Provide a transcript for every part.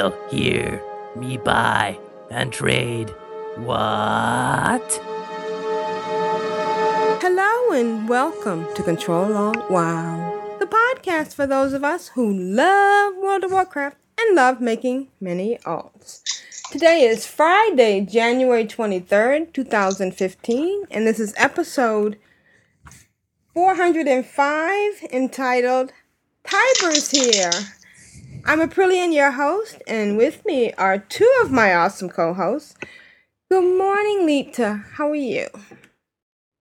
Sail here, me buy and trade. What? Hello and welcome to Control Alt WoW, the podcast for those of us who love World of Warcraft and love making many alts. Today is Friday, January 23rd, 2015, and this is episode 405 entitled Tiber's Here. I'm Aprillian, your host, and with me are two of my awesome co hosts. Good morning, Leeta. How are you?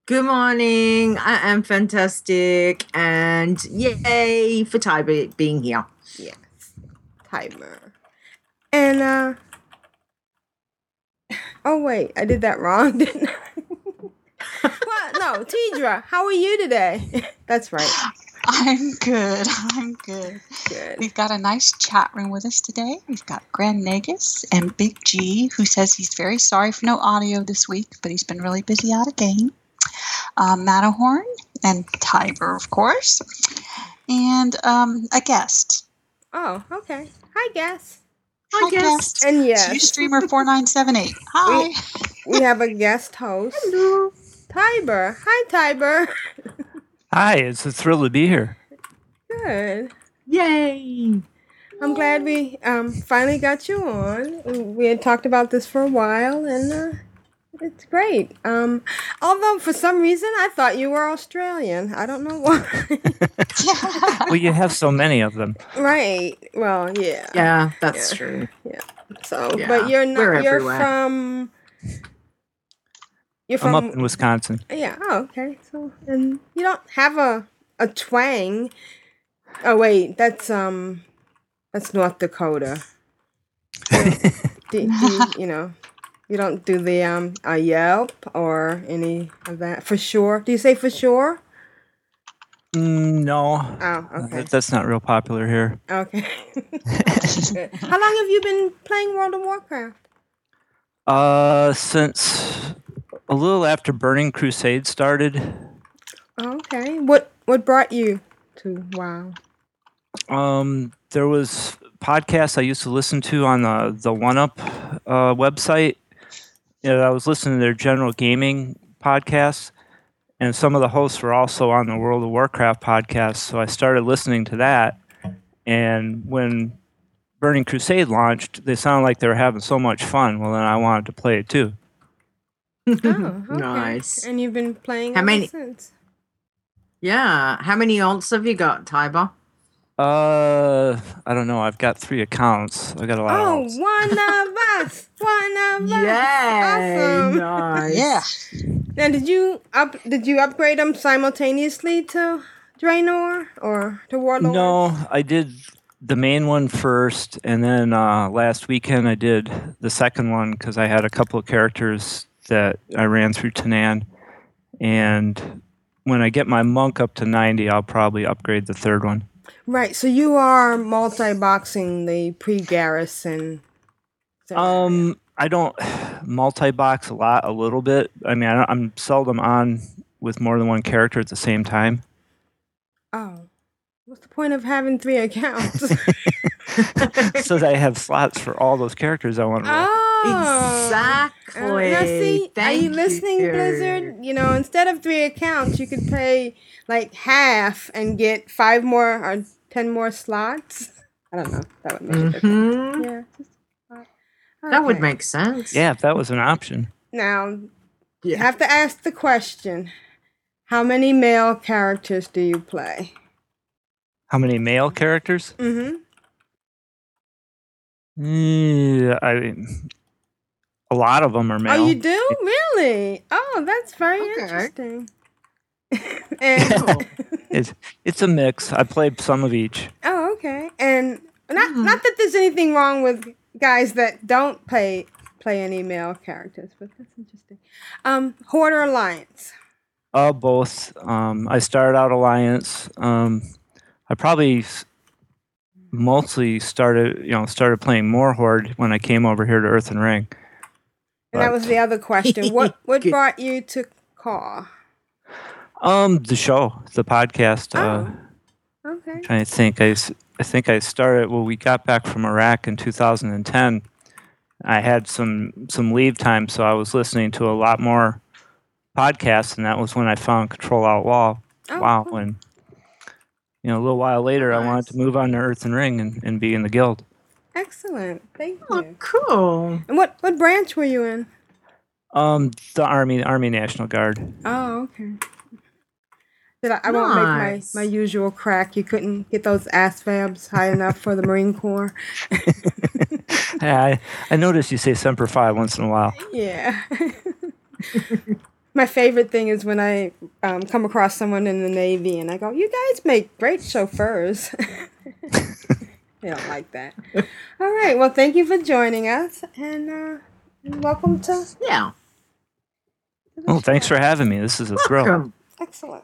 Good morning. I am fantastic, and yay for Tiber being here. Yes, Timer. And uh oh wait, I did that wrong, didn't I? well, no, Tedrah, how are you today? That's right. I'm good. I'm good. Good. We've got a nice chat room with us today. We've got Grand Negus and Big G, who says he's very sorry for no audio this week, but he's been really busy out of game. Um, Matterhorn and Tiber, of course, and um, a guest. Oh, okay. Hi, guest. Hi, guest. And yes, Streamer four nine seven eight. Hi. we have a guest host. Hello. Tiber. Hi, Tiber. Hi, it's a thrill to be here. Good. Yay. I'm glad we um finally got you on. We had talked about this for a while, and uh, it's great. Um, although for some reason I thought you were Australian. I don't know why. Well, you have so many of them. right. Well, yeah. Yeah, that's Yeah. true. Yeah. So, Yeah, but you're not. we're you're everywhere. from. You're I'm from. up in Wisconsin. Yeah. Oh, okay. So, and you don't have a a twang. Oh wait, that's um, that's North Dakota. You, know, do, do you, you know, you don't do the um a Yelp or any of that for sure. Do you say for sure? Mm, no, Oh, okay. that's not real popular here. Okay. How long have you been playing World of Warcraft? Uh, since a little after Burning Crusade started, okay. What what brought you to WoW? um, there was podcasts I used to listen to on the the One Up uh, website. You know, I was listening to their general gaming podcasts, and some of the hosts were also on the World of Warcraft podcast. So I started listening to that, and when Burning Crusade launched, they sounded like they were having so much fun. Well, then I wanted to play it too. Oh, okay. Nice. And you've been playing How many- since. Yeah. How many alts have you got, Tiber? Uh, I don't know. I've got three accounts. I got a lot. Oh, of alts. one of us. One of us. Yay. Awesome. Nice. Yeah. Now, did you up? Did you upgrade them simultaneously to Draenor or to Warlord? No, I did the main one first, and then uh, last weekend I did the second one because I had a couple of characters that I ran through Tanaan, and when I get my monk up to ninety, I'll probably upgrade the third one. Right. So you are multi-boxing the pre-garrison. Um, I don't multi-box a lot, a little bit. I mean, I don't, I'm seldom on with more than one character at the same time. Oh. What's the point of having three accounts? so that I have slots for all those characters I want to roll. oh. Exactly. Uh, now see, are Thank you listening, you. Blizzard? You know, instead of three accounts, you could pay like half and get five more or ten more slots. I don't know. That would make a difference. Mhm. Yeah. just- uh, That would make sense. Yeah, if that was an option. Now, you have to ask the question: How many male characters do you play? How many male characters? Mm-hmm. Yeah, I a lot of them are male. Oh, you do really? Oh, that's very Okay. interesting. and It's it's a mix. I played some of each. Oh, okay. And not not that there's anything wrong with guys that don't play play any male characters, but that's interesting. Um, Horde or Alliance? Uh, both. Um, I started out Alliance. Um, I probably mostly started, you know, started playing more Horde when I came over here to Earthen Ring. And that was the other question. What what brought you to Caw? Um, the show, the podcast. Uh, Okay. trying to think. I, I think I started. Well, we got back from Iraq in 2010. I had some some leave time, so I was listening to a lot more podcasts, and that was when I found Control Alt WoW. Oh, wow, cool. and you know, a little while later, I wanted to move on to Earthen Ring and, and be in the guild. Excellent. Thank Oh, you. cool. And what what branch were you in? Um, the Army, Army National Guard. Oh, okay. Did I, I won't make my, my usual crack. You couldn't get those ASVABs high enough for the Marine Corps. I I noticed you say Semper Fi once in a while. Yeah. My favorite thing is when I um, come across someone in the Navy and I go, You guys make great chauffeurs. they don't like that. All right. Well, thank you for joining us and, uh, and welcome to. Yeah. Oh, thanks for having me. This is a thrill. Excellent.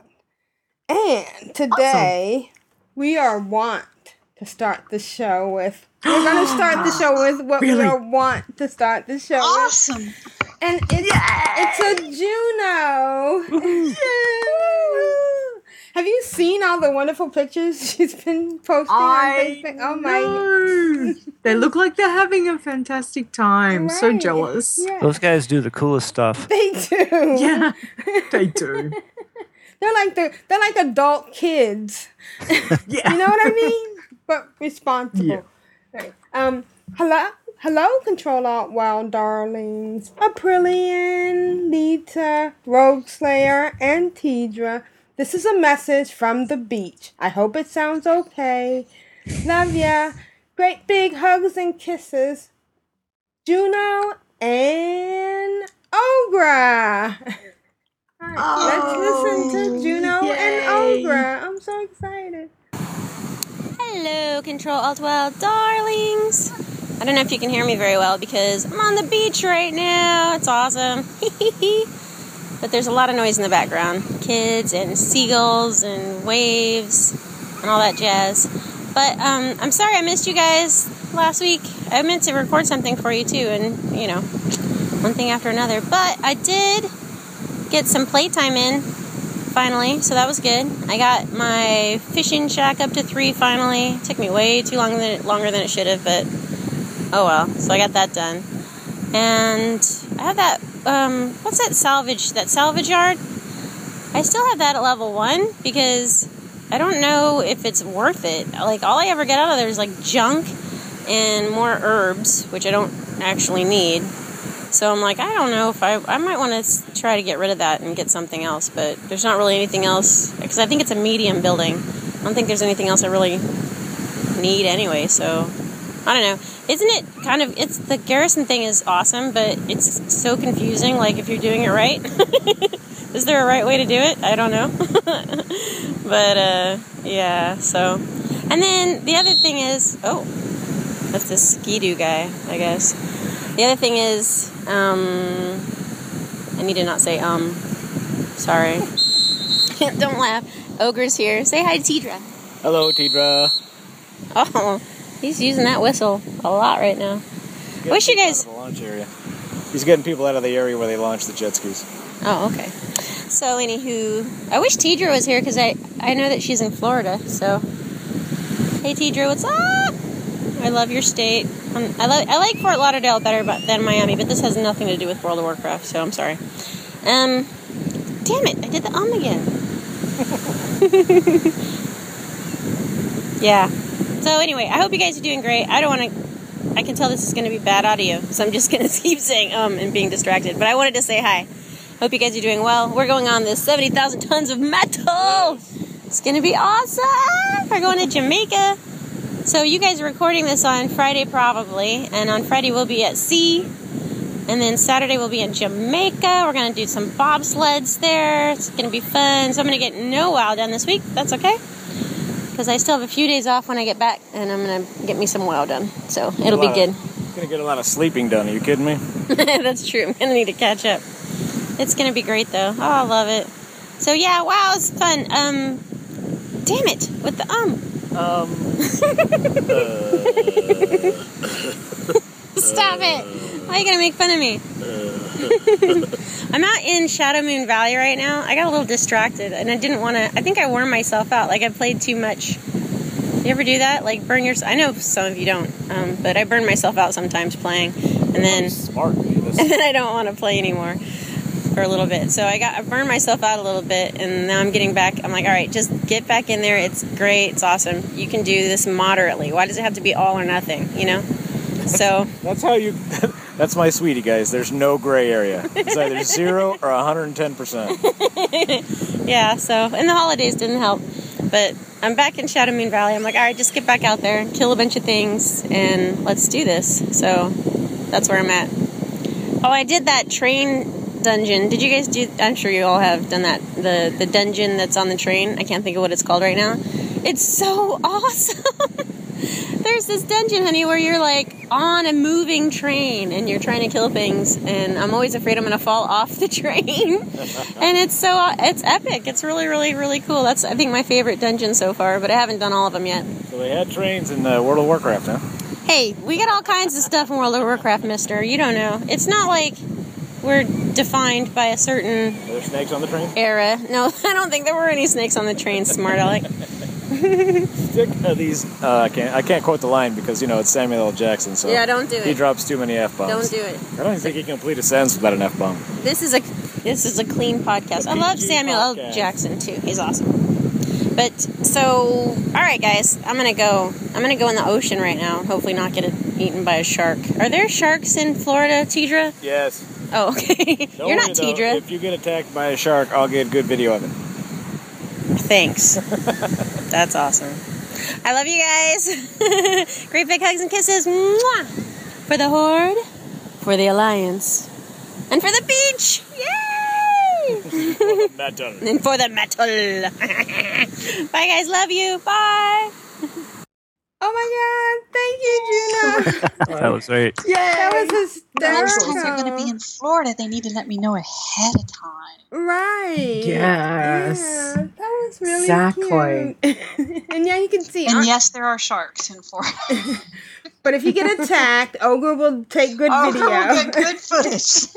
And today we are want to start the show with. We're going to start the show with what we are want to start the show with. Awesome. And it's, it's a Juno. Have you seen all the wonderful pictures she's been posting I on Facebook? Oh my know. they look like they're having a fantastic time. So jealous. Yeah, Those guys do the coolest stuff. they do. Yeah, they do. They're like the they're like adult kids. Yeah. You know what I mean? But responsible. Yeah. Right. Um hello hello control alt wow darlings. Aprillian, Leeta, Rogue Slayer, and Tedrah. This is a message from the beach. I hope it sounds okay. Love ya. Great big hugs and kisses. Juno and Ogra. Alright, let's oh. listen to Juno yay. and Ogra. I'm so excited. Hello, Control Alt WoW darlings. I don't know if you can hear me very well because I'm on the beach right now. It's awesome. but there's a lot of noise in the background kids and seagulls and waves and all that jazz. But um, I'm sorry I missed you guys last week. I meant to record something for you too, and you know, one thing after another. But I did get some playtime in finally, so that was good. I got my fishing shack up to three finally. took me way too long than it, longer than it should have, but oh well. So I got that done, and I have that. Um, what's that salvage? That salvage yard. I still have that at level one because I don't know if it's worth it. Like all I ever get out of there is like junk and more herbs, which I don't actually need. So I'm like, I don't know if I I might want to try to get rid of that and get something else, but there's not really anything else because I think it's a medium building. I don't think there's anything else I really need anyway. So I don't know. Isn't it kind of it's the garrison thing is awesome, but it's so confusing. Like if you're doing it right, is there a right way to do it? I don't know. but uh, yeah. So and then the other thing is, oh, that's the skidoo guy, I guess. The other thing is, um, I need to not say um. Sorry. Don't laugh. Ogre's here. Say hi, to Tedrah. Hello, Tedrah. Oh, he's using that whistle a lot right now. I wish you guys. Out of the launch area. He's getting people out of the area where they launch the jet skis. Oh, okay. So, anywho, I wish Tedrah was here because I I know that she's in Florida. So, hey, Tedrah, what's up? I love your state. Um, I like I like Fort Lauderdale better but, than Miami, but this has nothing to do with World of Warcraft. So I'm sorry. Um, damn it, I did the um again. yeah. So anyway, I hope you guys are doing great. I don't want to. I can tell this is going to be bad audio, so I'm just going to keep saying um and being distracted. But I wanted to say hi. Hope you guys are doing well. We're going on this 70,000 tons of metal. It's going to be awesome. We're going to Jamaica. So you guys are recording this on Friday probably, and on Friday we'll be at sea And then Saturday we'll be in Jamaica. We're gonna do some bobsleds there. It's gonna be fun. So I'm gonna get no wow done this week. That's okay. Because I still have a few days off when I get back, and I'm gonna get me some wow done. So it'll be good. Gonna get a lot of sleeping done. Are you kidding me? That's true. I'm gonna need to catch up. It's gonna be great though. Oh, I love it. So yeah, wow, it's fun. Um, damn it with the um. um. Stop it! Why are you gonna make fun of me? I'm out in Shadowmoon Valley right now. I got a little distracted and I didn't want to. I think I wore myself out. Like I played too much. You ever do that? Like burn your. I know some of you don't, um, but I burn myself out sometimes playing, and then Smart. and then I don't want to play anymore for a little bit. So I got I burned myself out a little bit, and now I'm getting back. I'm like, all right, just get back in there. It's great. It's awesome. You can do this moderately. Why does it have to be all or nothing? You know. So That's how you. That's my sweetie, guys. There's no gray area. It's either zero or 110 percent. yeah. So and the holidays didn't help, but I'm back in Shadowmoon Valley. I'm like, all right, just get back out there and kill a bunch of things, and let's do this. So that's where I'm at. Oh, I did that train dungeon. Did you guys do? I'm sure you all have done that. The the dungeon that's on the train. I can't think of what it's called right now. It's so awesome. There's this dungeon, honey, where you're like on a moving train and you're trying to kill things, and I'm always afraid I'm gonna fall off the train. and it's so it's epic. It's really, really, really cool. That's I think my favorite dungeon so far, but I haven't done all of them yet. So they had trains in uh, World of Warcraft, huh? Hey, we got all kinds of stuff in World of Warcraft, Mister. You don't know. It's not like we're defined by a certain Are there snakes on the train? era. No, I don't think there were any snakes on the train. Smart Alec. Stick uh, these. Uh, I can't. I can't quote the line because you know it's Samuel L. Jackson. So Yeah, don't do it. He drops too many f bombs. Don't do it. I don't even think he can complete a sentence without an f bomb. This is a this is a clean podcast. I love Samuel L. Jackson too. He's awesome. But so, all right, guys, I'm gonna go. I'm gonna go in the ocean right now. Hopefully, not get eaten by a shark. Are there sharks in Florida, Tedrah? Yes. Oh, okay. Don't You're worry, not though. Tedrah. If you get attacked by a shark, I'll get good video of it. Thanks. That's awesome. I love you guys. Great big hugs and kisses. Mwah! For the horde, for the alliance, and for the beach. Yay! Metal. and for the metal. Bye, guys. Love you. Bye. Oh my God! Thank you, Juno. That was great. yeah, that was Next time we're going to be in Florida, they need to let me know ahead of time. Right. Yes. Yeah, that was really Exactly. cute. and yeah, you can see. And uh, yes, there are sharks in Florida. But if you get attacked, Ogre will take good oh, video. we'll get good footage.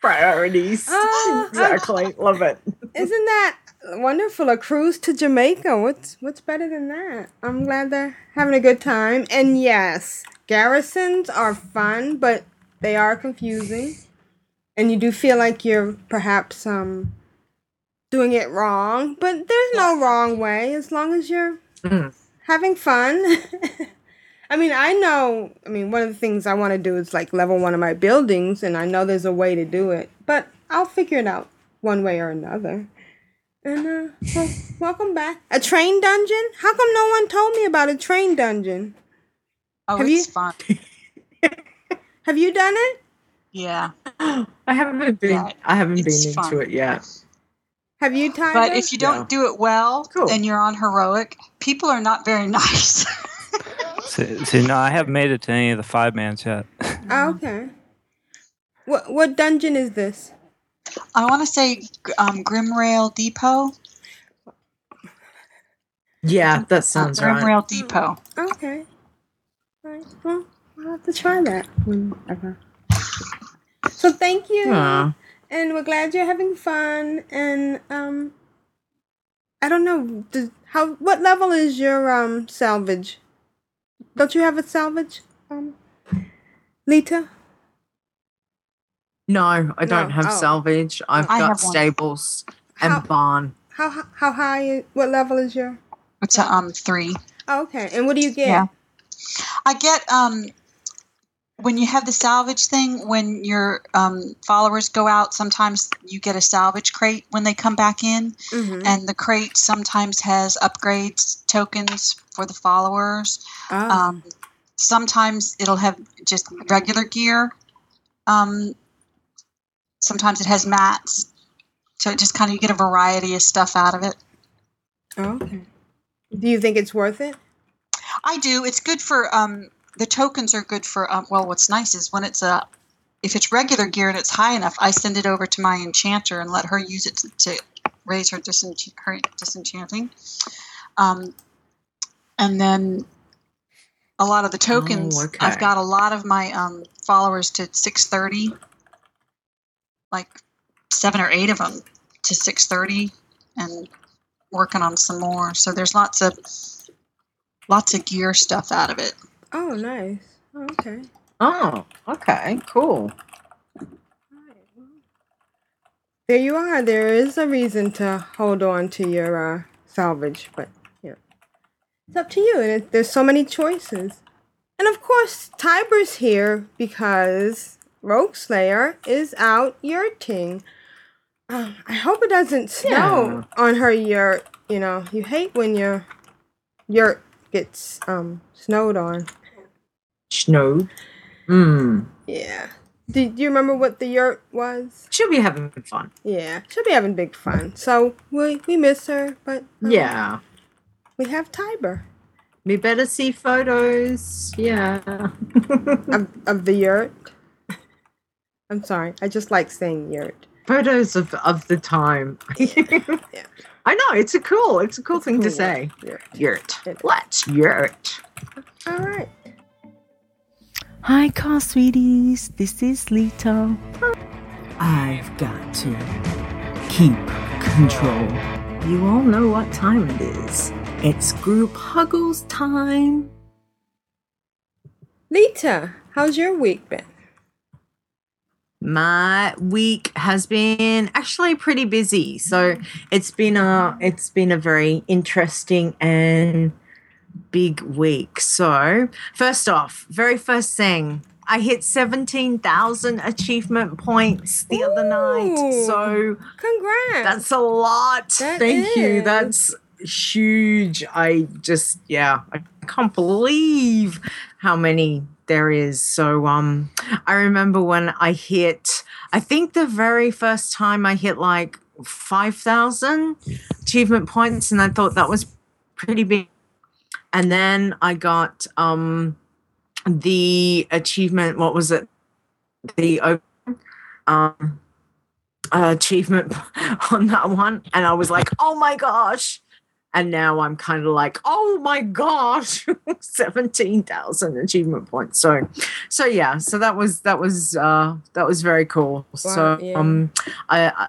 Priorities. Oh, exactly. Love it. Isn't that wonderful? A cruise to Jamaica. What's what's better than that? I'm glad they're having a good time. And yes, garrisons are fun, but they are confusing. And you do feel like you're perhaps um doing it wrong, but there's no wrong way as long as you're Mm. having fun. I mean, I know. I mean, one of the things I want to do is like level one of my buildings, and I know there's a way to do it, but I'll figure it out one way or another. And uh, well, welcome back. A train dungeon? How come no one told me about a train dungeon? Oh, Have it's you- fun. Have you done it? Yeah. I haven't been. Yeah, I haven't been it's into fun. it yet. Have you, Tyler? But if you don't Yeah. do it well Cool. and you're on heroic, people are not very nice. See, see, no, I haven't made it to any of the five mans yet. Oh, okay. What what dungeon is this? I want to say um, Grimrail Depot. Yeah, that sounds right. Grimrail Depot. Okay. Alright, Well, I'll have to try that whenever. So thank you. Aw. and we're glad you're having fun and um i don't know does, how what level is your um salvage don't you have a salvage um Leeta No, I don't No. have Oh. salvage. I've I got have one. stables and How- barn. how how high what level is your It's a um three. oh, okay and what do you get Yeah. I get um when you have the salvage thing, when your um, followers go out, sometimes you get a salvage crate when they come back in, Mhm. and the crate sometimes has upgrades tokens for the followers. oh. Um, sometimes it'll have just regular gear, Um, sometimes it has mats, so it just kind of you get a variety of stuff out of it. Oh, okay. Do you think it's worth it? I do. It's good for um, the tokens are good for. Um, well, what's nice is when it's a if it's regular gear and it's high enough, I send it over to my enchanter and let her use it to, to raise her, disench- her disenchanting. Um, and then a lot of the tokens, Oh, okay. I've got a lot of my um, followers to 630, like seven or eight of them to 630, and working on some more. So there's lots of lots of gear stuff out of it. Oh, nice. Oh, okay. Oh, okay, cool. There you are. There is a reason to hold on to your uh, salvage, but yeah, it's up to you. And it, there's so many choices. And of course, Tiber's here because Rogueslayer is out yurting. Uh, I hope it doesn't snow on her yurt. You know, you hate when your yurt gets um snowed on. Snowed. Hmm. Yeah. Do, do you remember what the yurt was? She'll be having fun. Yeah, she'll be having big fun. So we we miss her, but um, Yeah. we have Tiber We better see photos. Yeah. of, of the yurt. I'm sorry, I just like saying yurt. photos of, of the time. Yeah, I know, it's a cool, it's a cool thing to cool say. word, Yurt. Let's yurt. All right. Hi, car sweeties. This is Lito. I've got to keep control. You all know what time it is. It's group huggles time. Leeta, how's your week been? My week has been actually pretty busy. So it's been a it's been a very interesting and big week. So first off, very first thing, I hit 17,000 achievement points the other night. So congrats. That's a lot. That Thank you. That's huge. I just yeah, I can't believe how many there is. So um I remember when I hit I think the very first time I hit like 5,000 achievement points and I thought that was pretty big. And then I got um the achievement what was it? The open um uh, achievement on that one and i was like oh my gosh and now i'm kind of like oh my gosh 17000 achievement points so so yeah so that was that was uh that was very cool so yeah. um I, I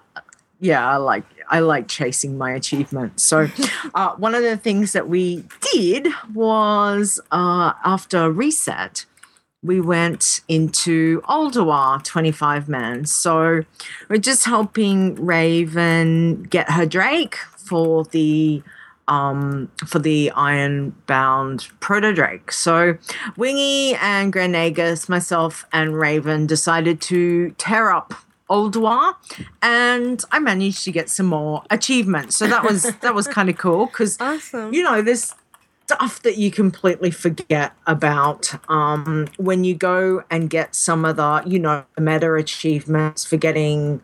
yeah i like i like chasing my achievements so uh one of the things that we did was uh after reset we went into Ulduar 25 man. So we're just helping Raven get her Drake for the um for the iron bound proto drake so wingy and Grand Negus, myself and raven decided to tear up Ulduar and I managed to get some more achievements. So that was that was kind of cool because awesome. you know there's stuff that you completely forget about um, when you go and get some of the, you know, meta achievements for getting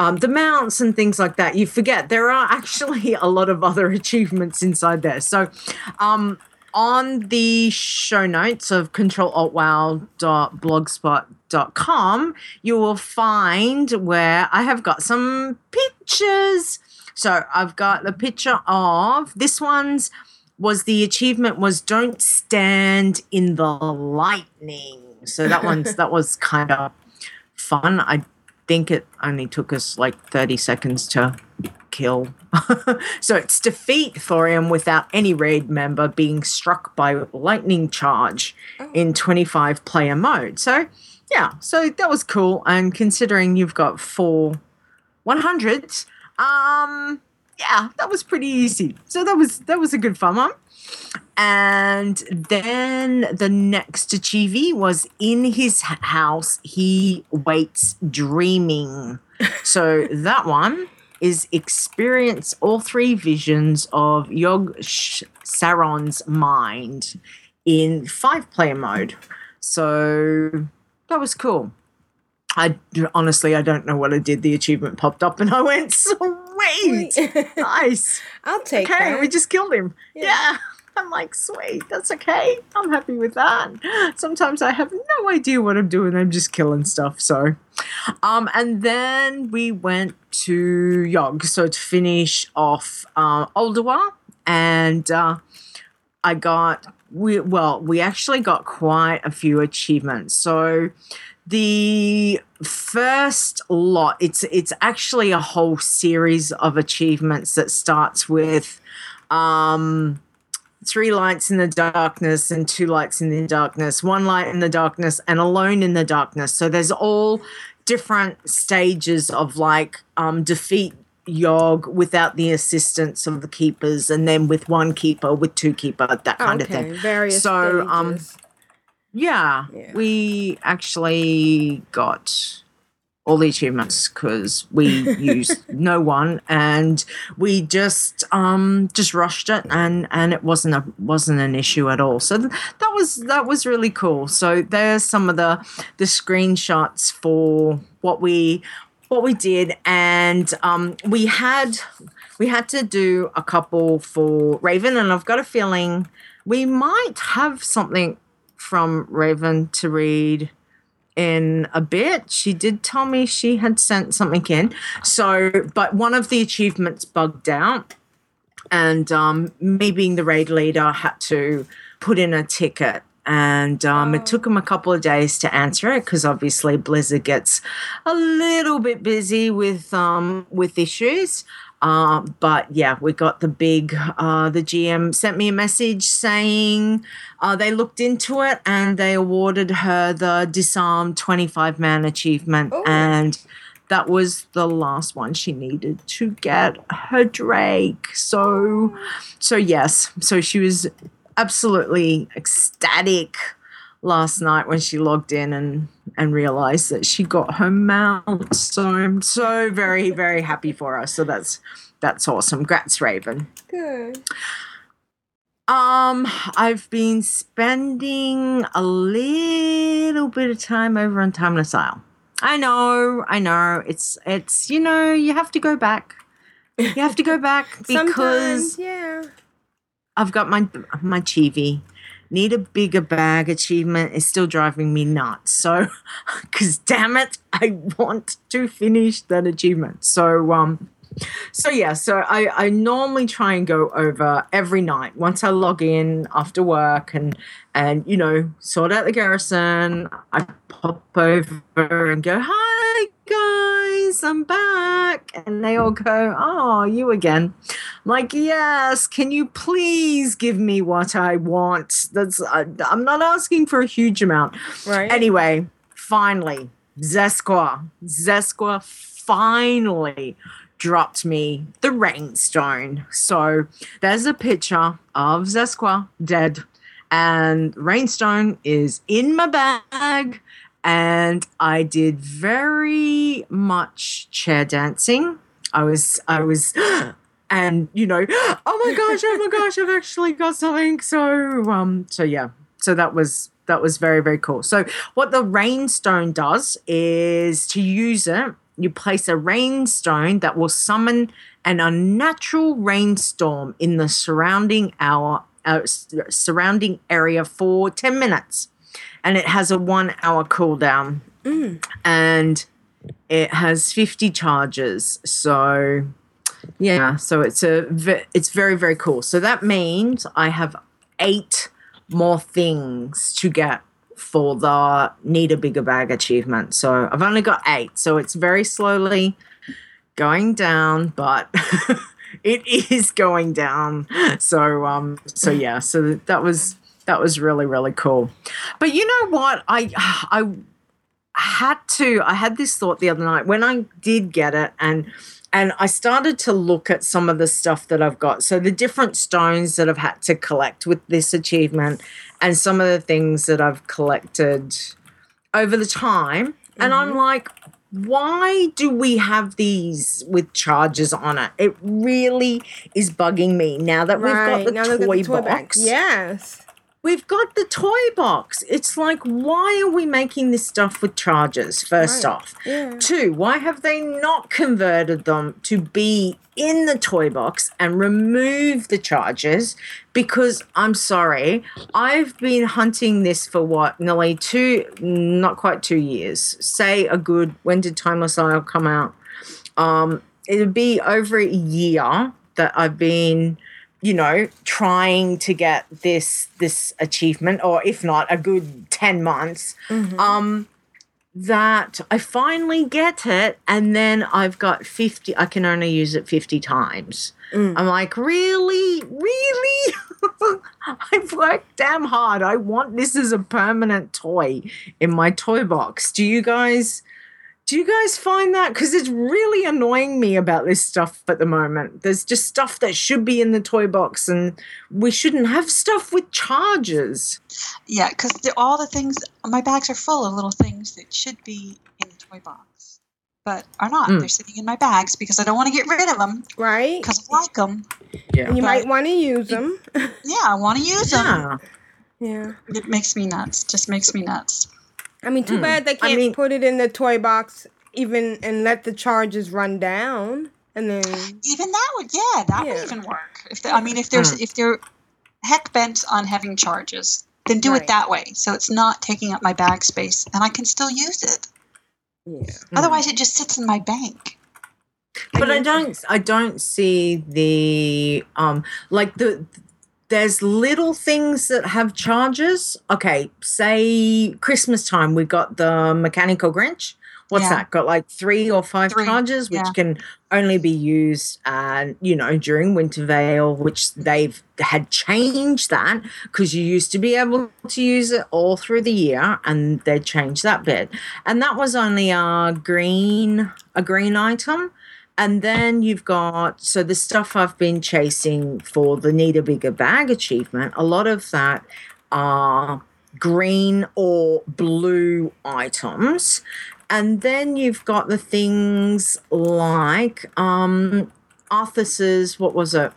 um, the mounts and things like that. You forget there are actually a lot of other achievements inside there. So, um, on the show notes of controlaltwow.blogspot.com, you will find where I have got some pictures. So I've got the picture of this one's was the achievement was don't stand in the lightning. So that one's that was kind of fun. I think it only took us like 30 seconds to kill. so it's defeat Thorim without any raid member being struck by lightning charge in 25 player mode. So yeah, so that was cool. And considering you've got four 100s, um, yeah, that was pretty easy. So that was that was a good fun one. And then the next achievee was in his house. He waits dreaming. So that one is experience all three visions of Yogg-Saron's mind in five player mode. So that was cool. I honestly I don't know what I did. The achievement popped up and I went, sweet, nice. I'll take it. okay, that. we just killed him. Yeah. I'm like, sweet, that's okay. I'm happy with that. Sometimes I have no idea what I'm doing. I'm just killing stuff. So, um, and then we went to Yogg. So to finish off uh, Ulduar, and uh, I got we well, we actually got quite a few achievements. So the first lot, it's it's actually a whole series of achievements that starts with um three lights in the darkness and two lights in the darkness, one light in the darkness and alone in the darkness. So there's all different stages of like um defeat Yogg without the assistance of the keepers and then with one keeper, with two keeper, that kind okay, of thing. various so um stages. yeah, we actually got all the achievements because we used no one and we just um just rushed it and and it wasn't a wasn't an issue at all so th- that was that was really cool so there's some of the the screenshots for what we what we did and um we had we had to do a couple for raven and i've got a feeling we might have something from raven to read in a bit. She did tell me she had sent something in. So, but one of the achievements bugged out, and um, me being the raid leader had to put in a ticket. And um, it took him a couple of days to answer it because obviously Blizzard gets a little bit busy with um, with issues. Uh, but yeah, we got the big. Uh, the GM sent me a message saying uh, they looked into it and they awarded her the disarm 25 man achievement, and that was the last one she needed to get her Drake. So, so yes, so she was absolutely ecstatic last night when she logged in and and realized that she got her mount. So I'm so very very happy for her. So that's that's awesome. Grats Raven. Good. Um, I've been spending a little bit of time over on Timeless Isle. I know, I know. It's it's you know you have to go back. You have to go back because Sometimes, yeah. I've got my my chibi. Need a bigger bag achievement is still driving me nuts. So, because damn it, I want to finish that achievement. So, um, so yeah, so I, I normally try and go over every night once I log in after work and and you know sort out the garrison. I pop over and go, "Hi guys, I'm back," and they all go, "Oh, you again?" I'm like, "Yes, can you please give me what I want?" That's I'm not asking for a huge amount. Right. Anyway, finally, Zesqua, Zesqua finally dropped me the rainstone. So there's a picture of Zesqua dead, and rainstone is in my bag. And I did very much chair dancing. I was, I was, and you know, oh my gosh, oh my gosh, I've actually got something. So, um, so yeah, so that was that was very very cool. So what the rainstone does is to use it you place a rainstone that will summon an unnatural rainstorm in the surrounding hour uh, surrounding area for 10 minutes and it has a one hour cooldown and it has 50 charges so yeah so it's a it's very very cool so that means i have eight more things to get for the need a bigger bag achievement. So I've only got eight. So it's very slowly going down, but it is going down. So um so yeah, so that was that was really really cool. But you know what? I I had to I had this thought the other night when I did get it and and I started to look at some of the stuff that I've got. So the different stones that I've had to collect with this achievement and some of the things that I've collected over the time. And I'm like, why do we have these with charges on it? It really is bugging me now that we've got the now toy the toy box. bag. Yes. We've got the toy box. It's like, why are we making this stuff with chargers, first Right. off? Yeah. Two, why have they not converted them to be in the toy box and remove the chargers? Because I'm sorry, I've been hunting this for what, nearly two, not quite two years. Say a good, when did Timeless Isle come out? Um, it would be over a year that I've been, you know, trying to get this this achievement, or if not, a good ten months. Um, that I finally get it, and then I've got fifty. I can only use it fifty times. I'm like, really, really. I've worked damn hard. I want this as a permanent toy in my toy box. Do you guys? Do you guys find that? Because it's really annoying me about this stuff at the moment. There's just stuff that should be in the toy box, and we shouldn't have stuff with charges. Yeah, because all the things, my bags are full of little things that should be in the toy box, but are not. Mm. They're sitting in my bags because I don't want to get rid of them. Right. Because I like them. Yeah. And you might want to use them. Yeah, I want to use them. Yeah. It makes me nuts. Just makes me nuts. I mean, too Mm. bad they can't mean- put it in the toy box even and let the charges run down and then Even that would, yeah, that would even work. If they, I mean, if there's Mm. if they're heck bent on having charges, then do Right. it that way, so it's not taking up my bag space, and I can still use it. Yeah. Otherwise, it just sits in my bank. but I don't I don't see the um like the there's little things that have charges. Okay, say Christmas time we got the mechanical Grinch. What's Yeah. that? Got like three or five Three, charges, which yeah. can only be used, and you know, during Winter Veil, which they've had changed that because you used to be able to use it all through the year, and they changed that bit, and that was only a green a green item. And then you've got so the stuff I've been chasing for the need a bigger bag achievement. A lot of that are green or blue items. And then you've got the things like um Arthas's what was it?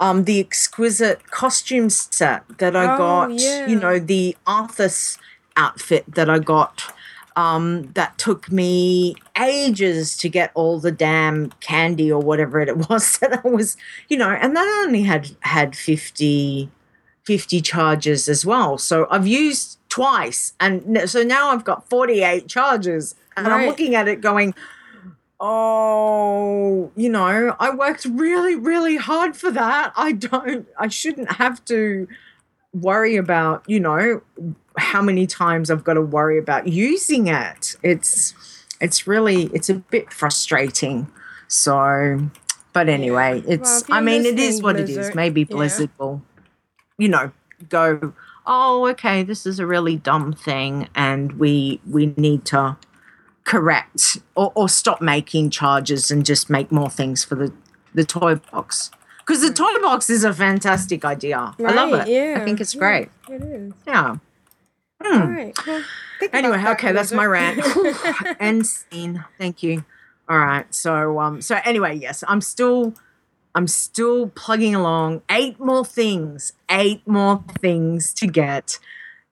Um the exquisite costume set that I Oh, got, yeah. you know, the Arthas's outfit that I got um, that took me ages to get all the damn candy or whatever it was that I was, you know, and that only had had 50, 50 charges as well. So I've used twice. And so now I've got 48 charges. And I'm looking at it going, oh, you know, I worked really, really hard for that. I don't, I shouldn't have to worry about, you know, how many times I've got to worry about using it. It's it's really it's a bit frustrating. So but anyway, Well, it's you're I mean it is what it is. Blizzard, Maybe yeah. Blizzard will, you know, go, Oh, okay, this is a really dumb thing and we we need to correct or, or stop making charges and just make more things for the, the toy box. Because the mm. toy box is a fantastic idea. I love it. yeah, I think it's yeah, great. It is. Yeah. All Hmm. right. Well, Anyway, that, okay, that's my rant. End scene. Thank you. All right. So um so anyway, yes, I'm still I'm still plugging along. Eight more things. Eight more things to get.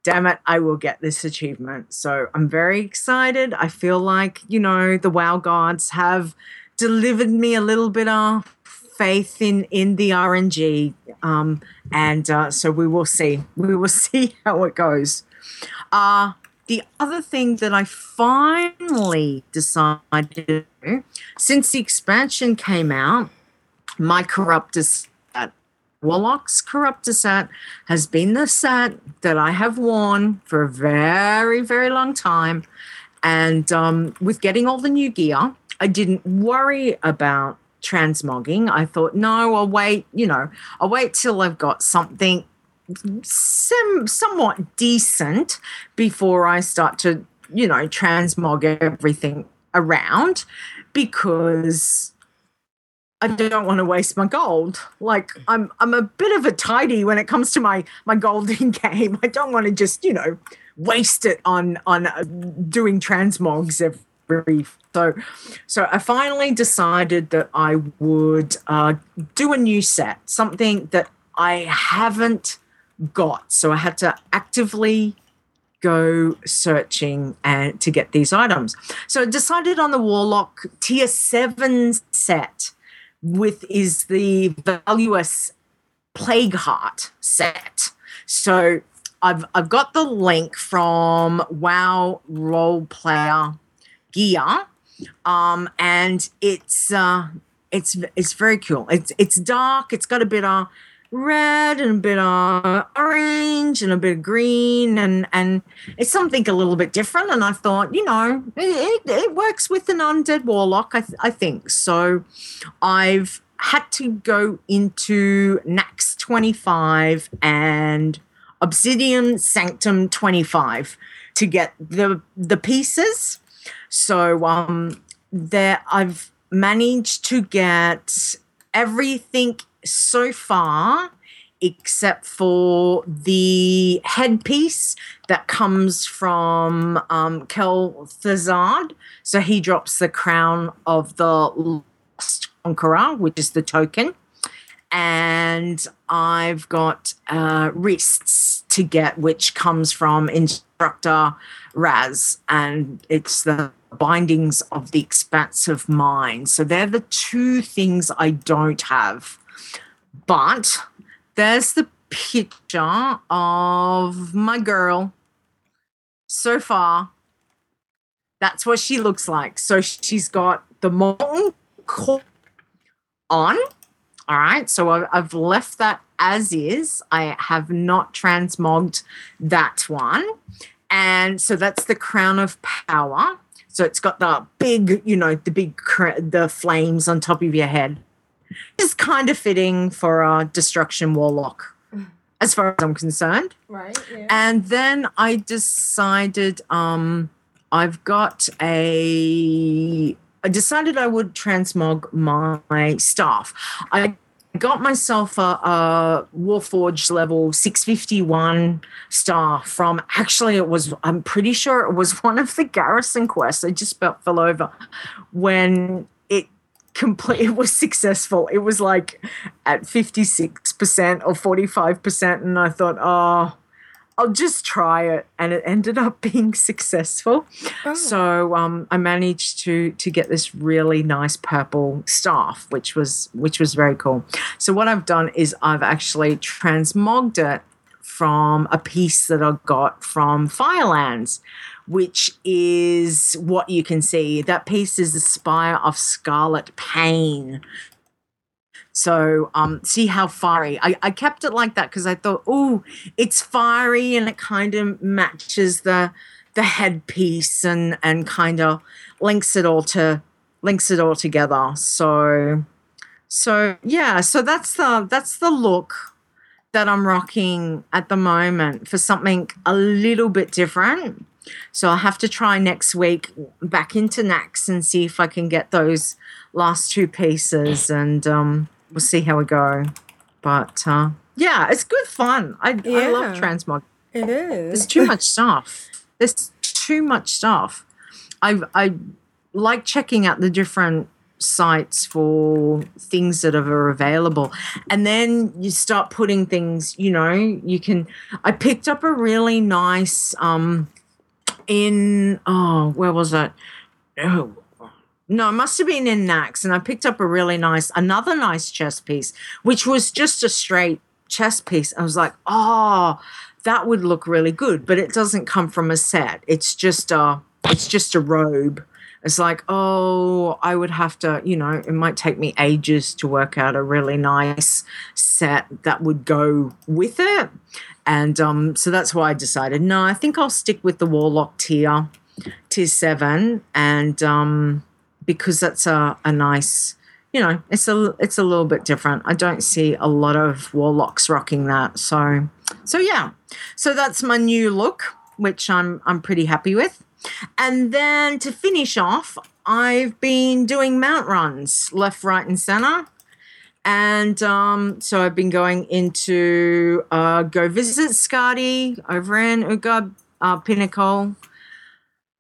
Damn it, I will get this achievement. So I'm very excited. I feel like, you know, the WoW gods have delivered me a little bit of faith in in the RNG. Um and uh, so we will see. We will see how it goes. Uh the other thing that I finally decided to do, since the expansion came out, my corruptor set, Warlock's corruptor set, has been the set that I have worn for a very, very long time. And um, with getting all the new gear, I didn't worry about transmogging. I thought, no, I'll wait, you know, I'll wait till I've got something some somewhat decent before I start to, you know, transmog everything around because I don't want to waste my gold. Like I'm I'm a bit of a tidy when it comes to my my gold in game. I don't want to just, you know, waste it on on uh, doing transmogs every so so I finally decided that I would uh, do a new set, something that I haven't got. So I had to actively go searching and to get these items. So I decided on the Warlock tier 7 set with is the valuous Plague Heart set. So I've I've got the link from WoW Role Player Gear, um, and it's uh, it's it's very cool. It's it's dark. It's got a bit of red and a bit of orange and a bit of green and and it's something a little bit different. And i thought you know it, it, it works with an undead warlock I, th- I think. So i've had to go into nax 25 and obsidian sanctum 25 to get the the pieces. So um there i've managed to get everything so far except for the headpiece that comes from um, Kel Thazard. So he drops the crown of the Lost Conqueror, which is the token. And I've got uh, wrists to get, which comes from instructor Raz, and it's the bindings of the expansive mind. So they're the two things I don't have. But there's the picture of my girl. So far, that's what she looks like. So she's got the molten core on. All right. So I've, left that as is. I have not transmogged that one. And so that's the crown of power. So it's got the big, you know, the big, cr- the flames on top of your head is kind of fitting for a destruction warlock as far as i'm concerned Right. Yeah. and then i decided um i've got a i decided i would transmog my staff i got myself a, a warforged level 651 star from actually it was i'm pretty sure it was one of the garrison quests i just about fell over when complete it was successful. It was like at 56% or 45% and i thought oh i'll just try it and it ended up being successful. So um, i managed to to get this really nice purple staff which was which was very cool. So what i've done is i've actually transmogged it from a piece that i got from firelands which is what you can see. That piece is the Spire of Scarlet Pain. So um, see how fiery. I, I kept it like that because I thought, oh, it's fiery and it kind of matches the the headpiece and and kind of links it all to links it all together. So so yeah, so that's the that's the look that I'm rocking at the moment for something a little bit different. So I'll have to try next week back into Nax and see if I can get those last two pieces and um, we'll see how we go. But uh, yeah, it's good fun. I, I love Yeah. transmog. It is. There's too much stuff. There's too much stuff. I I like checking out the different sites for things that are available and then you start putting things you know you can i picked up a really nice um in oh where was it oh no, it must have been in Nax, and I picked up a really nice, another nice chess piece, which was just a straight chess piece. I was like, oh, that would look really good, but it doesn't come from a set. It's just a, it's just a robe. It's like, oh, I would have to, you know, it might take me ages to work out a really nice set that would go with it. And um, so that's why I decided, no, I think I'll stick with the Warlock tier, tier seven, and um, because that's a, a nice, you know, it's a it's a little bit different. I don't see a lot of Warlocks rocking that, so so yeah, so that's my new look, which I'm I'm pretty happy with. And then to finish off, I've been doing mount runs left, right, and center. And um, so I've been going into uh, go visit Skadi over in Utgarde uh, Pinnacle.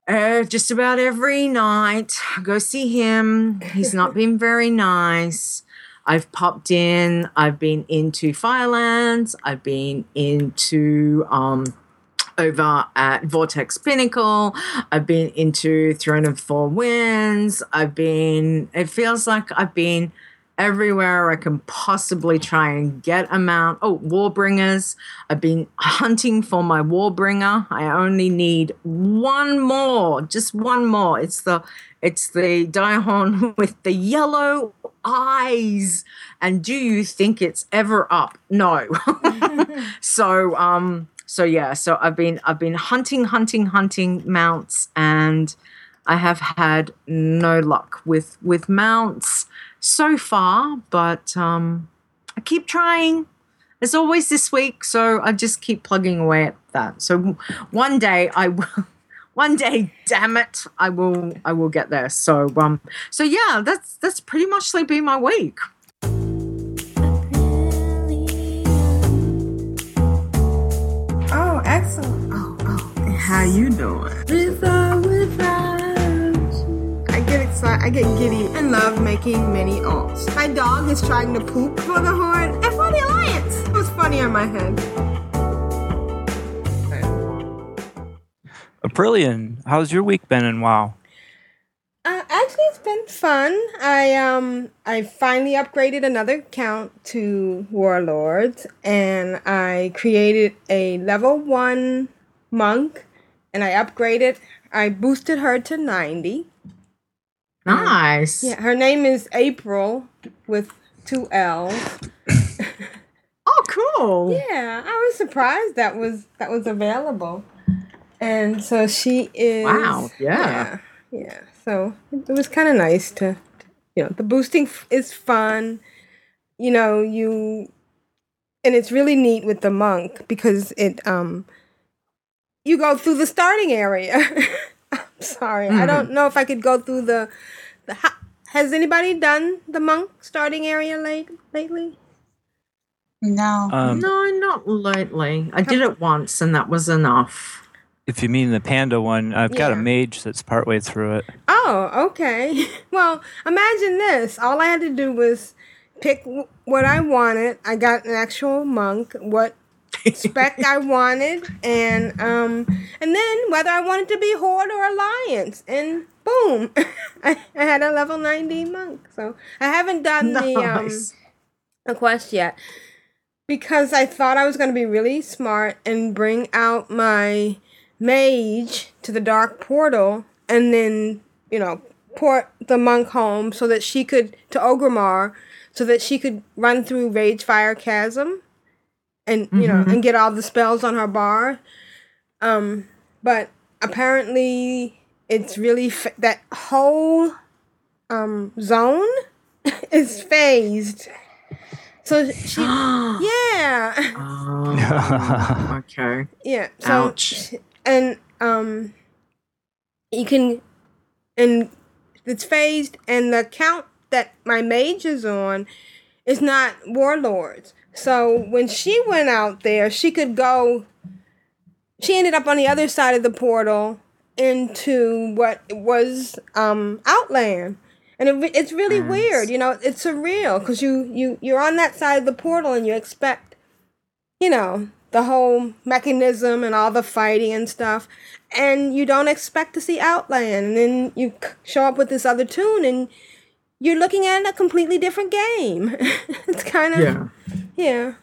Uh, just about every night, go see him. He's not been very nice. I've popped in. I've been into Firelands. I've been into um, over at Vortex Pinnacle. I've been into Throne of Four Winds. I've been. It feels like I've been everywhere I can possibly try and get a mount. Oh, Warbringers. I've been hunting for my Warbringer. I only need one more, just one more. It's the it's the Daihon with the yellow eyes. And do you think it's ever up? No. so um so yeah, so I've been I've been hunting, hunting, hunting mounts and I have had no luck with with mounts so far, but um, I keep trying. It's always this week, so I just keep plugging away at that. So one day I will. One day, damn it, I will. I will get there. So, um, so yeah, that's that's pretty much been my week. Oh, excellent. Oh, oh. How you doing? I get excited. I get giddy and love making mini alts. My dog is trying to poop for the Horde and for the Alliance. It was funny on my head. Aprillian, how's your week been in WoW? Uh, actually, it's been fun. I um I finally upgraded another account to Warlords, and I created a level one monk, and I upgraded. I boosted her to ninety. Nice. Yeah, her name is April with two L's. oh, cool. Yeah, I was surprised that was that was available, and so she is. Wow, yeah. yeah, yeah. So it was kind of nice to, you know, the boosting f- is fun. You know, you, and it's really neat with the monk because it um. You go through the starting area. I'm sorry, I don't know if I could go through the, the. ha- Has anybody done the monk starting area late lately? No. Um, no, not lately. I did it once, and that was enough. If you mean the panda one, I've got a mage that's partway through it. Oh, okay. Well, imagine this. All I had to do was pick what I wanted. I got an actual monk, what spec I wanted, and um, and then whether I wanted to be horde or alliance, and boom, I, I had a level ninety monk. So I haven't done the um Nice. the quest yet because I thought I was going to be really smart and bring out my mage to the dark portal and then, you know, port the monk home so that she could, to Orgrimmar, so that she could run through Ragefire Chasm and, you know, Mhm. and get all the spells on her bar. Um, but apparently it's really, fa- that whole um, zone is phased. So she, yeah. Oh, okay. Yeah. So Ouch. and um you can and it's phased and the count that my mage is on is not warlords. So when she went out there, she could go she ended up on the other side of the portal into what was um outland and it, it's really weird you know it's surreal because you you you're on that side of the portal and you expect you know, the whole mechanism and all the fighting and stuff. And you don't expect to see Outland. And then you show up with this other tune and you're looking at a completely different game. it's kind of, Yeah. yeah.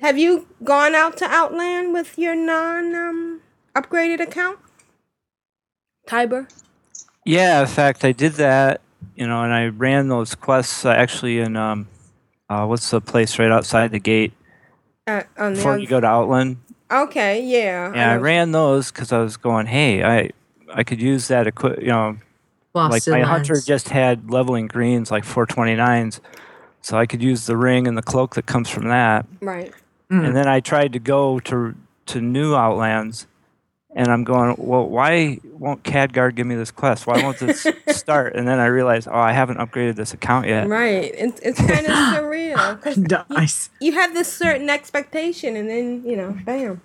Have you gone out to Outland with your non um, upgraded account? Tiber? Yeah, in fact, I did that, you know, and I ran those quests uh, actually in, um, uh, what's the place right outside the gate Uh, on the before oth- you go to Outland? Okay, yeah. Yeah, I know. ran those because I was going, hey, I I could use that equip, you know, like Boston my hunter Lands. just had leveling greens like 429s, so I could use the ring and the cloak that comes from that. Right. Mm. And then I tried to go to to new Outlands, and I'm going, well, why won't Cadguard give me this quest? Why won't this start? And then I realize, oh, I haven't upgraded this account yet. Right. It's, it's kind of surreal. 'cause Nice. you have this certain expectation and then you know bam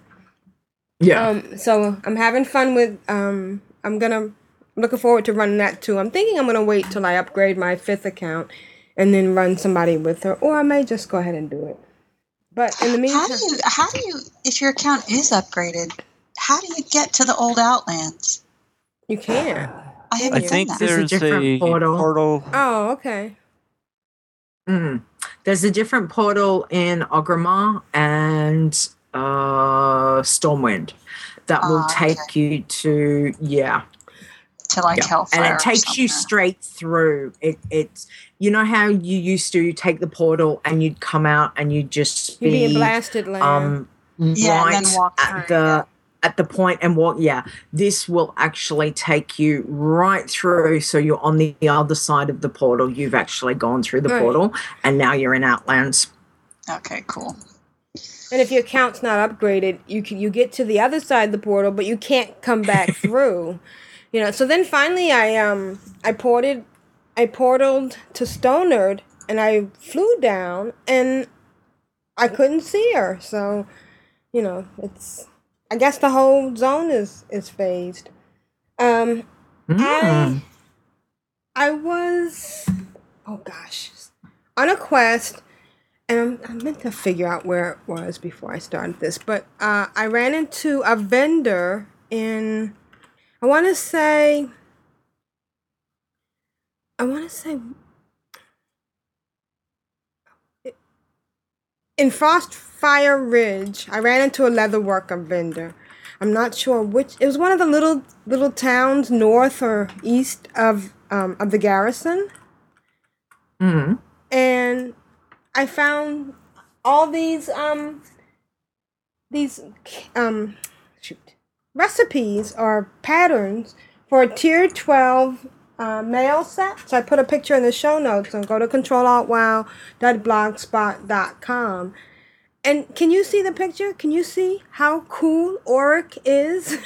Yeah. um so i'm having fun with um i'm gonna looking forward to running that too i'm thinking i'm gonna wait till i upgrade my fifth account and then run somebody with her, or I may just go ahead and do it. But in the meantime, How do you? How do you? If your account is upgraded, how do you get to the old Outlands? you can. I haven't I think that. There's a there's different a portal. portal. Oh, okay. Mm. There's a different portal in Orgrimmar and uh, Stormwind that will Ah, take you to yeah, to like yeah. Hellfire. and it takes you straight through. It it's you know how you used to take the portal and you'd come out and you'd just You'd be in be blasted land. um Yeah, and right then walk at through, the at the point and what yeah this will actually take you right through so you're on the other side of the portal you've actually gone through the Right. portal and now you're in outlands Okay, cool. and if your account's not upgraded, you can you get to the other side of the portal, but you can't come back through. You know. So then finally, I um I ported, I portaled to Stonard, and I flew down, and I couldn't see her. So, you know, it's I guess the whole zone is is phased. Um, I I was oh gosh on a quest, and I'm, I meant to figure out where it was before I started this, but uh, I ran into a vendor in I want to say I want to say in Frostfire Ridge. I ran into a leatherworker vendor. I'm not sure which. It was one of the little little towns north or east of um, of the garrison, mm. and I found all these um these um shoot recipes or patterns for a tier 12 uh, mail set. So I put a picture in the show notes and go to controlaltwow.blogspot.com. And can you see the picture? Can you see how cool Auric is?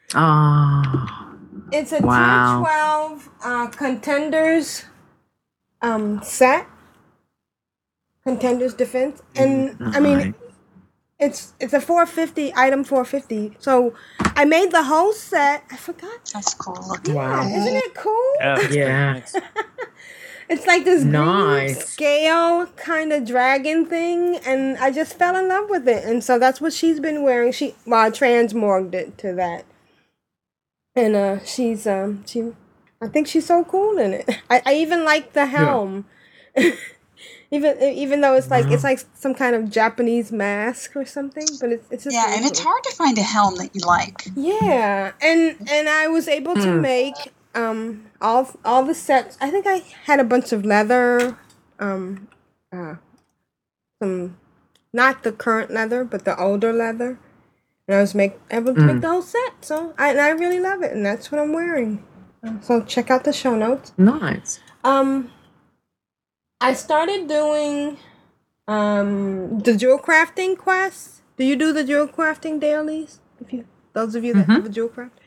ah It's a Wow. tier 12 uh, contenders um, set. Contenders defense. And I mean, Right. It's it's a 450 item 450. So I made the whole set. I forgot. That's cool looking. Wow. Isn't it cool? Yeah. that's pretty Yeah. It's like this green Nice. scale kind of dragon thing, and I just fell in love with it. And so that's what she's been wearing. She well, I transmorged it to that, and uh, she's um she, I think she's so cool in it. I, I even like the helm, even even though it's like it's like some kind of Japanese mask or something, but it's it's just Yeah, really and it's hard to find a helm that you like. Yeah, and and I was able to Hmm. make um all all the sets. I think I had a bunch of leather, um, uh, some not the current leather, but the older leather, and I was make able to Hmm. make the whole set. So I and I really love it, and that's what I'm wearing. Uh, So check out the show notes. nice Um, I started doing um the jewel crafting quests. Do you do the jewel crafting dailies? If you those of you that have a jewel craft.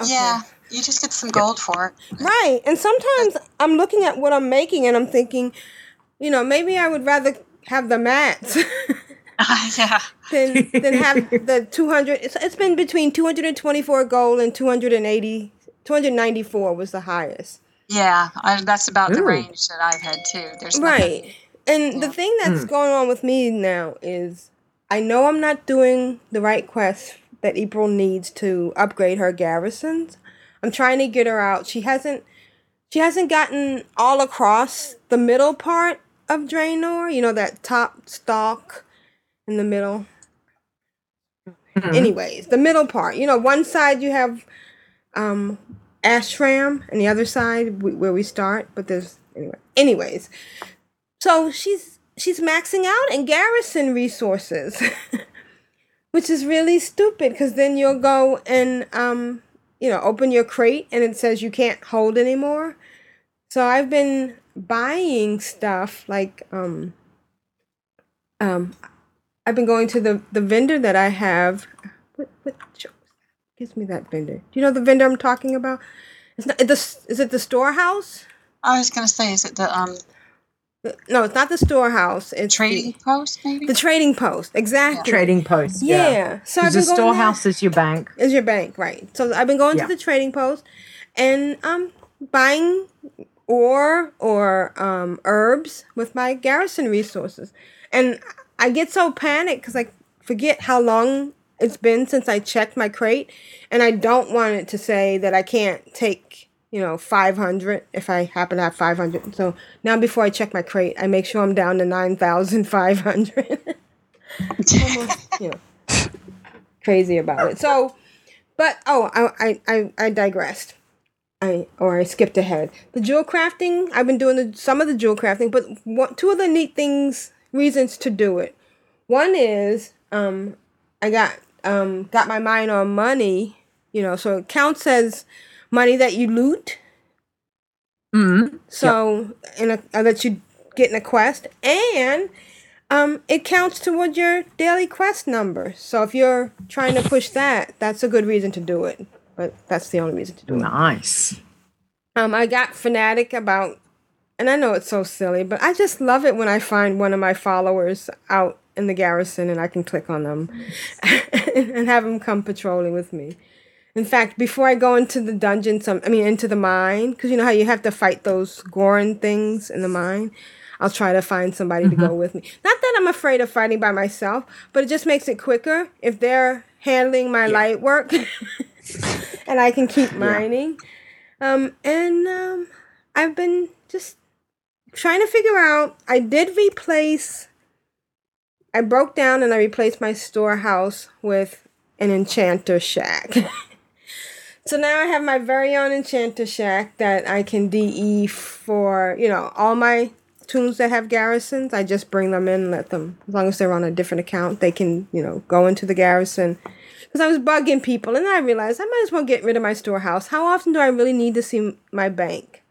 Okay. Yeah, you just get some gold for it. Right. And sometimes I'm looking at what I'm making and I'm thinking, you know, maybe I would rather have the mats yeah. than than have the 200 it's, it's been between 224 gold and 280 294 was the highest. Yeah, I, that's about the range that I've had too. There's nothing- Right. And the thing that's going on with me now is I know I'm not doing the right quest that April needs to upgrade her garrisons. I'm trying to get her out. She hasn't she hasn't gotten all across the middle part of Draenor, you know that top stalk in the middle. Anyways, the middle part. You know, one side you have um Ashran and the other side where we start, but there's anyway. Anyways, so she's she's maxing out and garrison resources, which is really stupid because then you'll go and um you know open your crate and it says you can't hold anymore. So I've been buying stuff like um um I've been going to the the vendor that I have. What what gives me that vendor? Do you know the vendor I'm talking about? It's not the is it the storehouse? I was gonna say, is it the um No, it's not the storehouse. It's trading post maybe? The, the trading post, exactly. trading post Yeah. yeah, So so I've the been going there. storehouse is your bank Is your bank right? So I've been going Yeah. to the trading post, and um buying ore or um, herbs with my garrison resources. And I get so panicked because I forget how long it's been since I checked my crate, and I don't want it to say that I can't take, you know, 500 if I happen to have 500. So now before I check my crate, I make sure I'm down to 9,500. Almost, you know, crazy about it. So, but oh, I I I, I digressed. I or I skipped ahead. The jewel crafting, I've been doing the, some of the jewel crafting, but two of the neat things, reasons to do it. One is um, I got um, got my mind on money, you know, so it counts as money that you loot. Mm. So in a uh, that you get in a quest, and um, it counts towards your daily quest number. So if you're trying to push that, that's a good reason to do it. But that's the only reason to do it. Nice. Um, I got fanatic about, and I know it's so silly, but I just love it when I find one of my followers out in the garrison and I can click on them and have them come patrolling with me. In fact, before I go into the dungeon, some I mean into the mine, because you know how you have to fight those Goren things in the mine. I'll try to find somebody to go with me. Not that I'm afraid of fighting by myself, but it just makes it quicker if they're handling my light work, and I can keep mining. Um, and um, I've been just trying to figure out. I did replace. I broke down and I replaced my storehouse with an enchanter shack. so now I have my very own enchanter shack that I can DE for, you know, all my tunes that have garrisons. I just bring them in and let them, as long as they're on a different account, they can, you know, go into the garrison. Because I was bugging people and I realized I might as well get rid of my storehouse. How often do I really need to see my bank?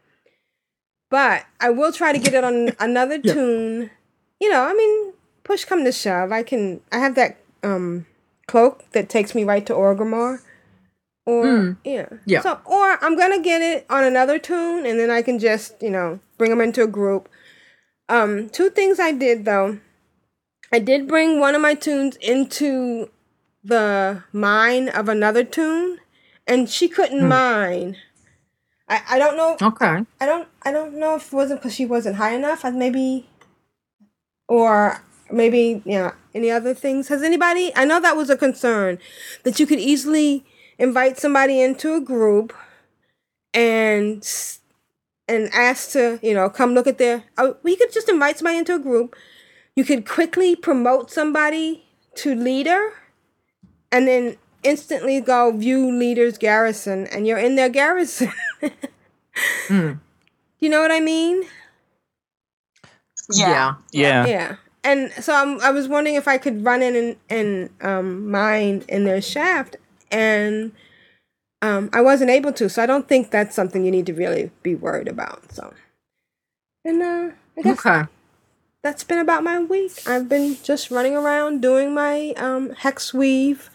But I will try to get it on another tune. You know, I mean, push come to shove, I can. I have that um cloak that takes me right to Orgrimmar. Or Mm. yeah, Yeah. So or I'm gonna get it on another tune, and then I can just you know bring them into a group. Um, two things I did though. I did bring one of my tunes into the mine of another tune, and she couldn't mine. I, I don't know. Okay. I don't I don't know if it wasn't because she wasn't high enough. I maybe, or maybe yeah. Any other things? Has anybody? I know that was a concern that you could easily invite somebody into a group and and ask to you know come look at their. Oh, well, you could just invite somebody into a group. You could quickly promote somebody to leader, and then instantly go view leader's garrison, and you're in their garrison. Mm. You know what I mean? Yeah. Yeah. Yeah. And so I'm, I was wondering if I could run in and, and um, mine in their shaft, and um, I wasn't able to. So I don't think that's something you need to really be worried about. So, and uh, I guess Okay. that's been about my week. I've been just running around doing my um, hex weave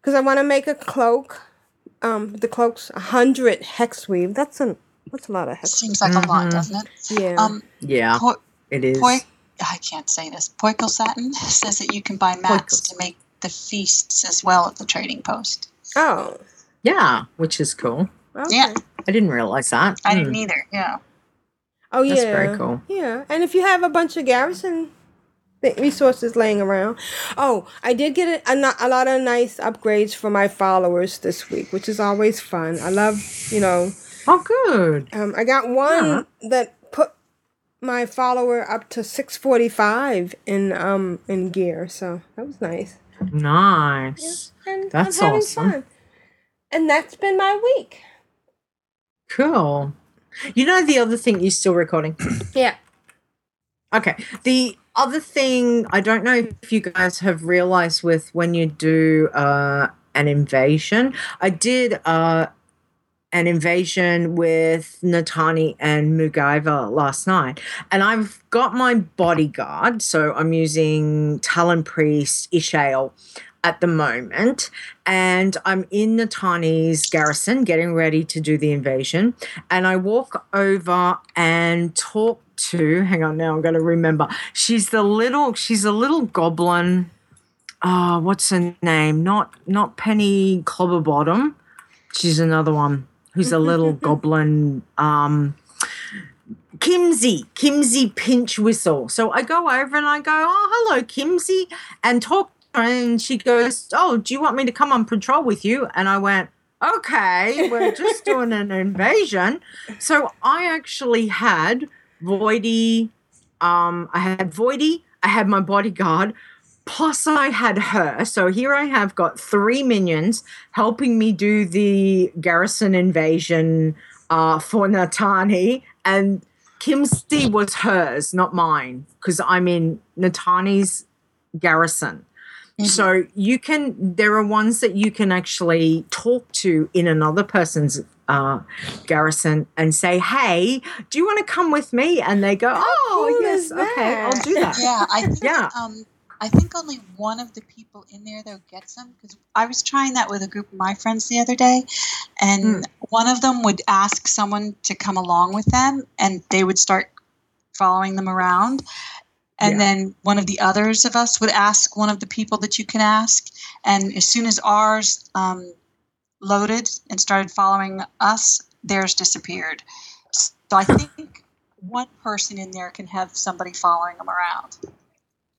because I want to make a cloak. Um, the cloak's a hundred hex weave. That's a that's a lot of hex. Seems like a lot, Mhm. doesn't it? Yeah. Um, Yeah. Po- It is. Poi- I can't say this. Poikle Satin says that you can buy mats to make the feasts as well at the trading post. oh. Yeah, which is cool. Okay. Yeah, I didn't realize that. I Mm. didn't either. Yeah. Oh yeah, That's very cool. Yeah, and if you have a bunch of garrison resources laying around, oh, I did get a, a, a lot of nice upgrades for my followers this week, which is always fun. I love, you know, Oh, good. um, I got one that put my follower up to six forty five in um in gear, so that was nice. Nice. And That's I'm having awesome. fun. And that's been my week. Cool. You know the other thing you're still recording? Yeah. Okay. The other thing I don't know if you guys have realized with when you do uh, an invasion, I did uh, an invasion with Natani and Mugaiva last night, and I've got my bodyguard, so I'm using Talon Priest Ishaal at the moment, and I'm in Natani's garrison getting ready to do the invasion, and I walk over and talk to. Hang on, now I'm going to remember. She's the little. She's a little goblin. Ah, what's her name? Not not Penny Clobberbottom. She's another one who's a little goblin. Um, Kimzee, Kimsey pinch whistle. So I go over and I go, oh, hello, Kimzee, and talk to her. And she goes, oh, do you want me to come on patrol with you? And I went, okay, we're just doing an invasion. So I actually had Voidy, um, I had Voidy, I had my bodyguard, plus I had her. So here I have got three minions helping me do the garrison invasion uh, for Natani, and Kimzee was hers, not mine, because I'm in Natani's garrison. So you can, there are ones that you can actually talk to in another person's uh, garrison and say, "Hey, do you want to come with me?" And they go, "Oh, cool yes, okay, I'll do that." Yeah, I think Yeah. um, I think only one of the people in there though gets them because I was trying that with a group of my friends the other day, and Mm. one of them would ask someone to come along with them, and they would start following them around. And Yeah. then one of the others of us would ask one of the people that you can ask, and as soon as ours um, loaded and started following us, theirs disappeared. So I think one person in there can have somebody following them around.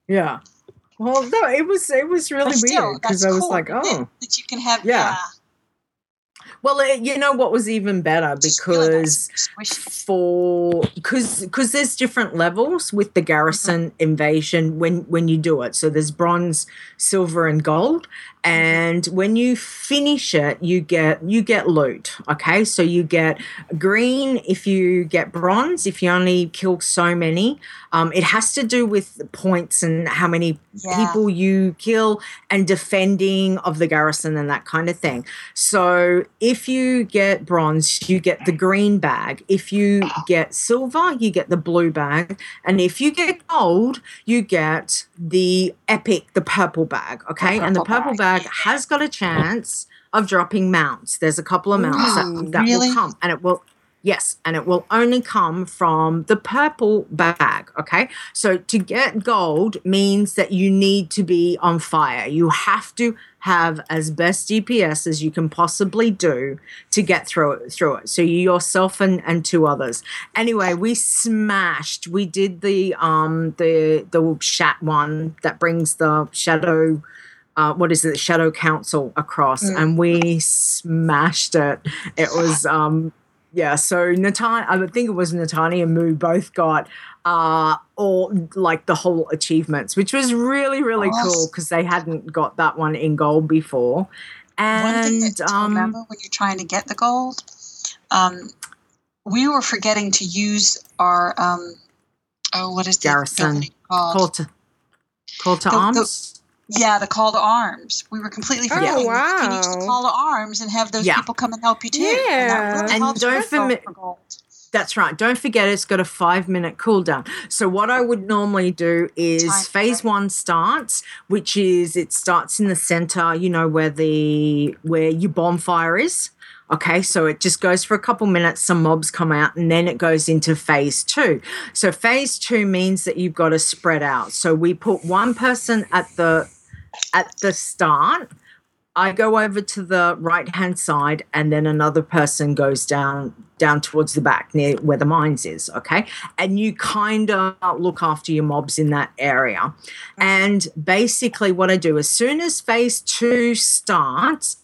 Yeah. Well, no, it was it was really still, weird because I was cool, like, "Oh, that you can have Yeah. yeah, Well, it, you know what was even better? Because for because because there's different levels with the mm-hmm. garrison invasion when when you do it. So there's bronze, silver, and gold, and when you finish it, you get you get loot. Okay, so you get green if you get bronze if you only kill so many. Um, it has to do with points and how many Yeah. people you kill and defending of the garrison and that kind of thing. So if you get bronze, you get the green bag. If you get silver, you get the blue bag. And if you get gold, you get the epic, the purple bag. Okay. and the purple purple bag has got a chance of dropping mounts. There's a couple of mounts Ooh, that, that really? will come and it will Yes, and it will only come from the purple bag. Okay. So to get gold means that you need to be on fire. You have to have as best DPS as you can possibly do to get through it through it. So you yourself and, and two others. Anyway, we smashed. We did the um the the shat one that brings the shadow uh, what is it, Shadow Council across, and we smashed it. It was um yeah, so Natani, I think it was Natani and Moo both got uh all like the whole achievements, which was really really cool because they hadn't got that one in gold before. One thing And um remember when you're trying to get the gold, um, we were forgetting to use our um, oh, what is the Garrison. called? call to call to The- the- arms. Yeah, the call to arms. We were completely Oh, forgetting. You can use the call to arms and have those Yeah. people come and help you too. Yeah. And, really And don't forget. That's right. Don't forget it's got a five minute cooldown. So what I would normally do is Time phase one starts, which is it starts in the center, you know, where the where your bonfire is. Okay, so it just goes for a couple minutes, some mobs come out, and then it goes into phase two. So phase two means that you've got to spread out. So we put one person at the at the start I go over to the right hand side and then another person goes down down towards the back near where the mines is, okay? And you kind of look after your mobs in that area. And basically what I do as soon as phase 2 starts,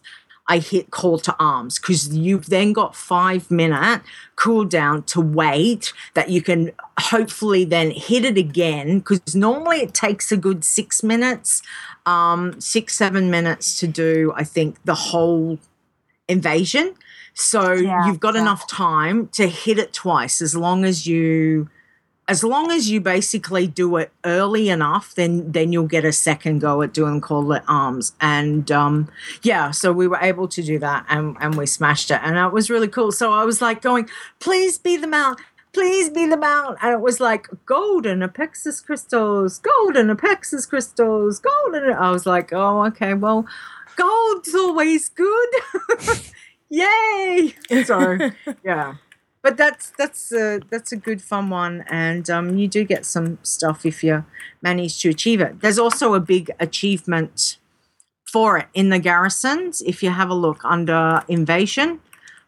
I hit call to arms because you've then got five minute cooldown to wait that you can hopefully then hit it again because normally it takes a good six minutes, um, six, seven minutes to do, I think, the whole invasion. So Yeah, you've got yeah. enough time to hit it twice as long as you as long as you basically do it early enough, then then you'll get a second go at doing call it arms. And um, yeah, so we were able to do that, and and we smashed it, and it was really cool. So I was like going, please be the mount. Please be the mount. And it was like golden Apexis crystals, golden Apexis crystals, golden. I was like, oh, okay, well, gold's always good. Yay! So yeah but that's that's a that's a good fun one and um, you do get some stuff if you manage to achieve it there's also a big achievement for it in the garrisons if you have a look under invasion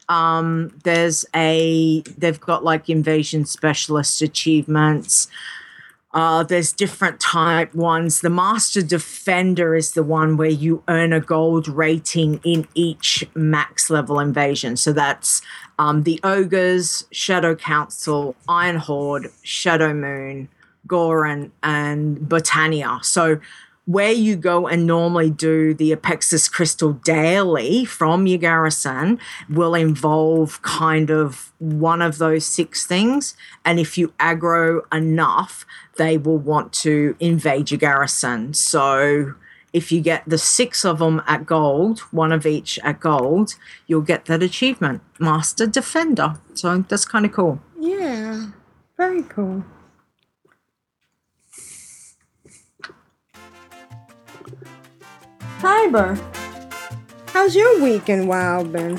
Um, there's a they've got like invasion specialist achievements. Uh, there's different type ones. The Master Defender is the one where you earn a gold rating in each max level invasion. So that's um, the Ogres, Shadow Council, Iron Horde, Shadow Moon, Goren, and Britannia. So where you go and normally do the Apexis Crystal daily from your garrison will involve kind of one of those six things. And if you aggro enough, they will want to invade your garrison. So if you get the six of them at gold, one of each at gold, you'll get that achievement, Master Defender. So that's kind of cool. Yeah, very cool. Tiber, how's your week in WoW been?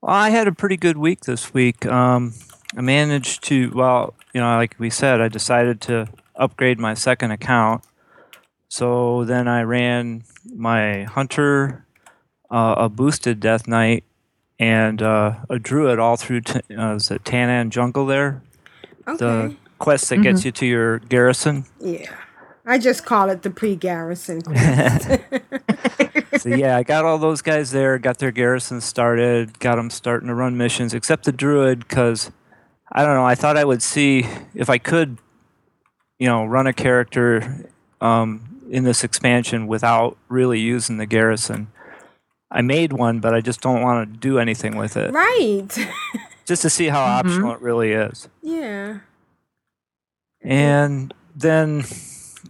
Well, I had a pretty good week this week. Um, I managed to, well, you know, like we said, I decided to upgrade my second account. So then I ran my hunter, uh, a boosted death knight, and uh, a druid all through t- uh, is it Tanaan Jungle there. Okay. The quest that gets you to your garrison. Yeah, I just call it the pre-garrison. so yeah, I got all those guys there, got their garrison started, got them starting to run missions, except the druid, because I don't know. I thought I would see if I could, you know, run a character um, in this expansion without really using the garrison. I made one, but I just don't want to do anything with it, right. just to see how optional it really is. yeah. And then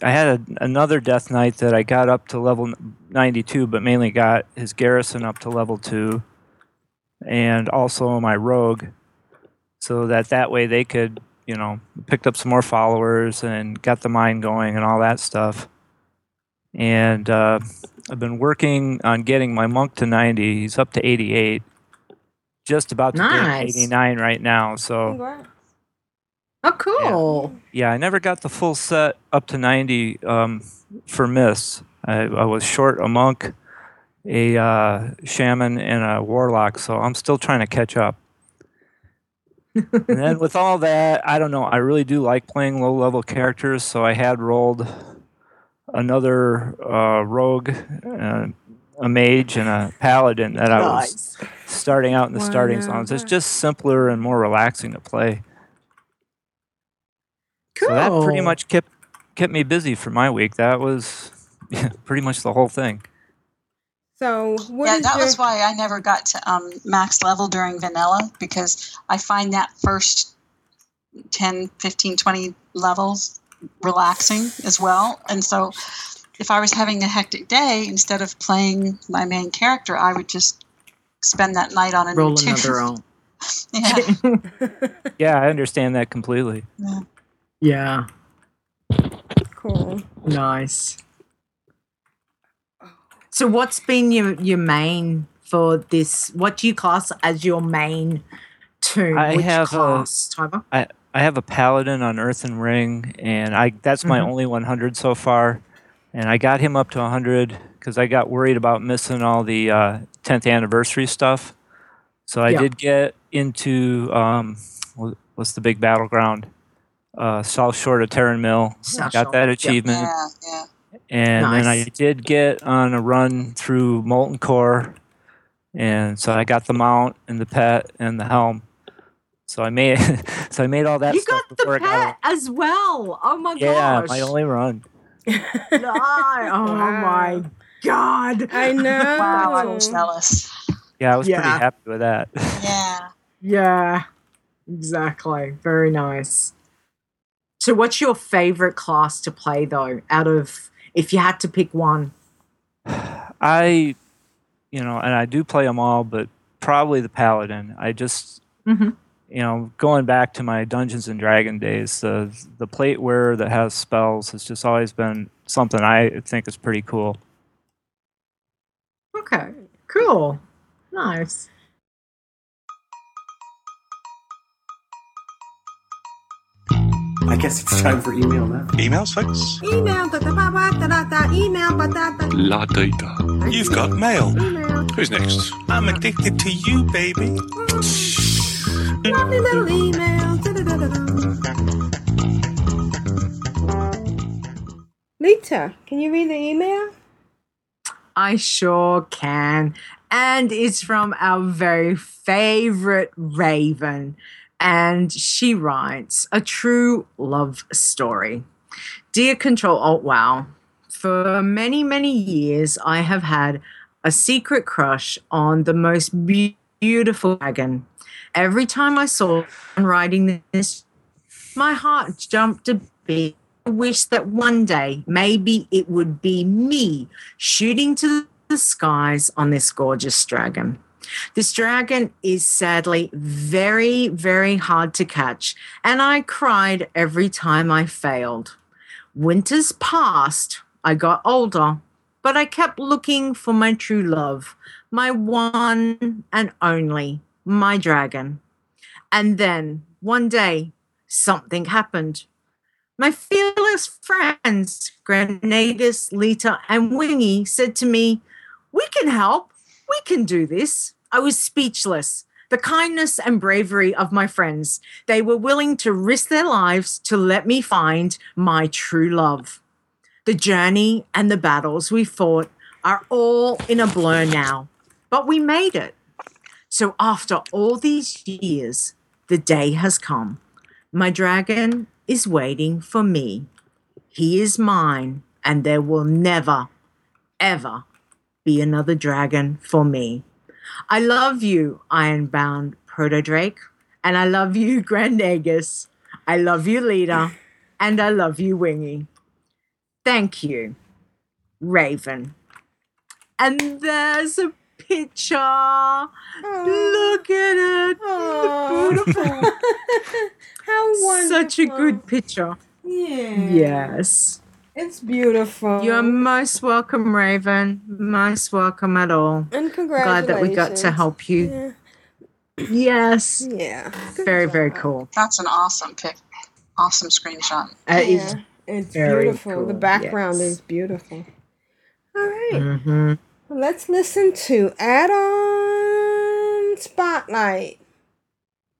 I had a, another Death Knight that I got up to level 92, but mainly got his garrison up to level 2, and also my rogue, so that that way they could, you know, picked up some more followers and got the mine going and all that stuff. And uh, I've been working on getting my monk to 90. He's up to 88. Just about to Nice. get 89 right now. So Congrats. Oh, cool. yeah, I never got the full set up to 90 um, for Miss. I, I was short a monk, a uh, shaman, and a warlock, so I'm still trying to catch up. and then with all that, I don't know. I really do like playing low level characters, so I had rolled another uh, rogue, uh, a mage, and a paladin that I was starting out in the starting zones. It's just simpler and more relaxing to play. So that pretty much kept kept me busy for my week. That was yeah, pretty much the whole thing. So what yeah, is that your, was why I never got to um, max level during vanilla because I find that first 10, 15, 20 levels relaxing as well. And so if I was having a hectic day, instead of playing my main character, I would just spend that night on a Roll new tune. another roll. yeah. Yeah, I understand that completely. Yeah. Cool. Nice. So, what's been your your main for this? What do you class as your main tune? I Which have a- class, Tiber? I I have a paladin on Earthen Ring, and I that's my Mhm. only 100 so far. And I got him up to 100 because I got worried about missing all the uh, 10th anniversary stuff. So I Yeah. did get into um, what's the big battleground? Uh, South Shore of Tarren Mill. South got Shore, that yeah. achievement. Yeah, yeah. And then I did get on a run through Molten Core, and so I got the mount and the pet and the helm. So I made so I made all that You stuff got before the I got pet as well. Oh my yeah, gosh! my only run. No, Oh my god! I know. Wow, I'm jealous. Yeah, I was Yeah. pretty happy with that. Yeah. Yeah, exactly. Very nice. So, what's your favorite class to play though? Out of if you had to pick one, I, you know, and I do play them all, but probably the paladin. I just, Mhm. you know, going back to my Dungeons and Dragon days, the the plate wearer that has spells has just always been something I think is pretty cool. okay, cool, nice. Guess it's time for email now. Emails, folks? Email, da da ba ba da da da, email, ba da da. La data. You've got mail. Who's next? I'm addicted to you, baby. Mm. Lovely little email. da da da da da. Leeta, can you read the email? I sure can. And it's from our very favorite Raven. And she writes a true love story. Dear Control Alt Wow, for many, many years, I have had a secret crush on the most beautiful dragon. Every time I saw him riding this, my heart jumped a beat. I wish that one day maybe it would be me shooting to the skies on this gorgeous dragon. This dragon is sadly very, very hard to catch, and I cried every time I failed. Winters passed, I got older, but I kept looking for my true love, my one and only, my dragon. And then one day, something happened. My fearless friends, Grenadis, Leeta, and Wingy, said to me, We can help. We can do this. I was speechless. The kindness and bravery of my friends. They were willing to risk their lives to let me find my true love. The journey and the battles we fought are all in a blur now, but we made it. So after all these years, the day has come. My dragon is waiting for me. He is mine, and there will never, ever be another dragon for me. I love you, Ironbound Proto Drake, and I love you, Grand Negus. I love you, Leeta, and I love you, Wingy. Thank you, Raven. And there's a picture. Look at it. Oh. Beautiful. How wonderful. Such a good picture. Yeah. Yes. It's beautiful. You're most welcome, Raven. Most welcome at all. And congratulations. Glad that we got to help you. Yeah. Yes. Yeah. Very, very cool. That's an awesome pic. Awesome screenshot. That is Yeah, It's very beautiful. The background yes. is beautiful. All right. Mhm. Let's listen to Add-on Spotlight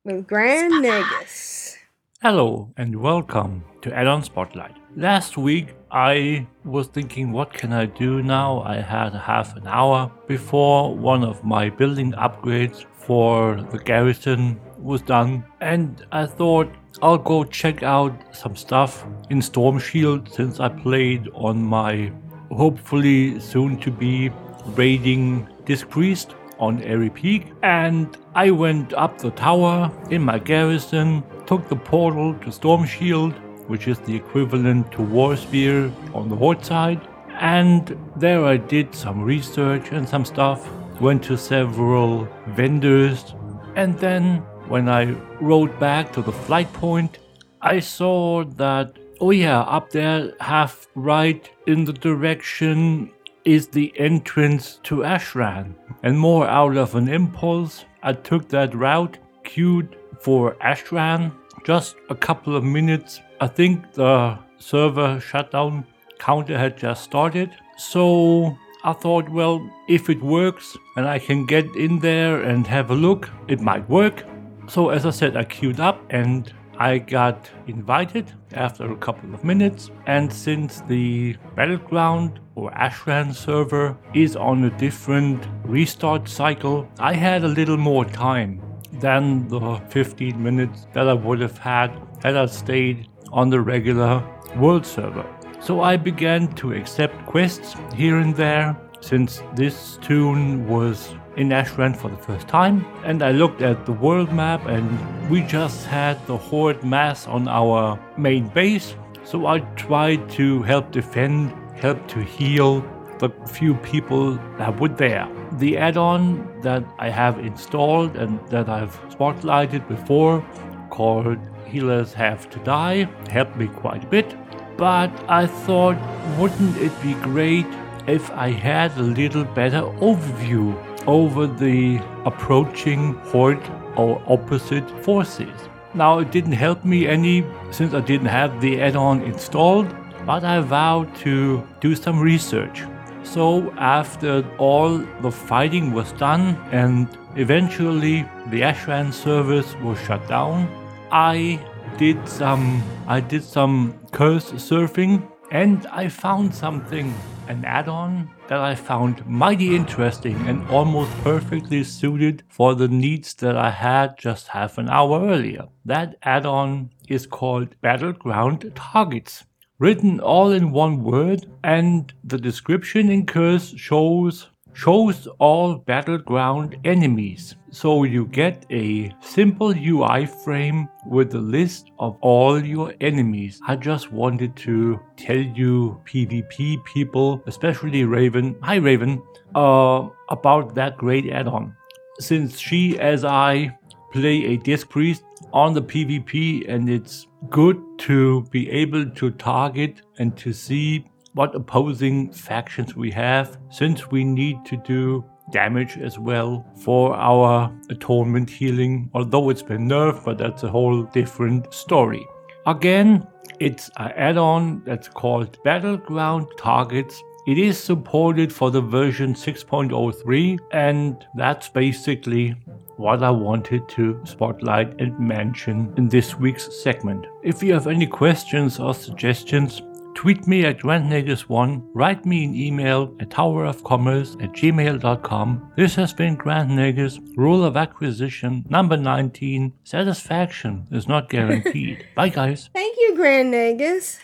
with Grand Negus. Hello and welcome to Add-on Spotlight. Last week I was thinking what can I do now? I had half an hour before one of my building upgrades for the garrison was done and I thought I'll go check out some stuff in Stormshield since I played on my hopefully soon to be raiding Disc Priest on Aerie Peak and I went up the tower in my garrison, took the portal to Stormshield, which is the equivalent to Warspear on the Horde side, and there I did some research and some stuff, went to several vendors, and then when I rode back to the flight point, I saw that, oh yeah, up there, half right in the direction is the entrance to Ashran. And more out of an impulse, I took that route, queued for Ashran. Just a couple of minutes. I think the server shutdown counter had just started. So I thought, well, if it works and I can get in there and have a look, it might work. So as I said, I queued up and I got invited after a couple of minutes. And since the Battleground or Ashran server is on a different restart cycle, I had a little more time than the 15 minutes that I would have had had I stayed on the regular world server. So I began to accept quests here and there since this tune was in Ashran for the first time. And I looked at the world map and we just had the Horde mass on our main base. So I tried to help defend, help to heal the few people that were there. The add-on that I have installed and that I've spotlighted before called Healers Have to Die helped me quite a bit. But I thought, wouldn't it be great if I had a little better overview over the approaching horde or opposite forces? Now, it didn't help me any since I didn't have the add on installed, but I vowed to do some research. So, after all the fighting was done and eventually the Ashran service was shut down, I did some I did some curse surfing and I found something an add-on that I found mighty interesting and almost perfectly suited for the needs that I had just half an hour earlier. That add-on is called Battleground Targets. Written all in one word, and the description in curse shows shows all battleground enemies. So you get a simple UI frame with a list of all your enemies. I just wanted to tell you PvP people, especially Raven, hi Raven, uh, about that great add-on. Since she, as I, play a disc priest on the PvP and it's good to be able to target and to see what opposing factions we have, since we need to do damage as well for our atonement healing, although it's been nerfed, but that's a whole different story. Again, it's an add on that's called Battleground Targets. It is supported for the version 6.03, and that's basically what I wanted to spotlight and mention in this week's segment. If you have any questions or suggestions, Tweet me at GrandNegus1, write me an email at towerofcommerce at gmail.com. This has been Grand Negus, Rule of Acquisition, number 19. Satisfaction is not guaranteed. Bye, guys. Thank you, Grand Negus.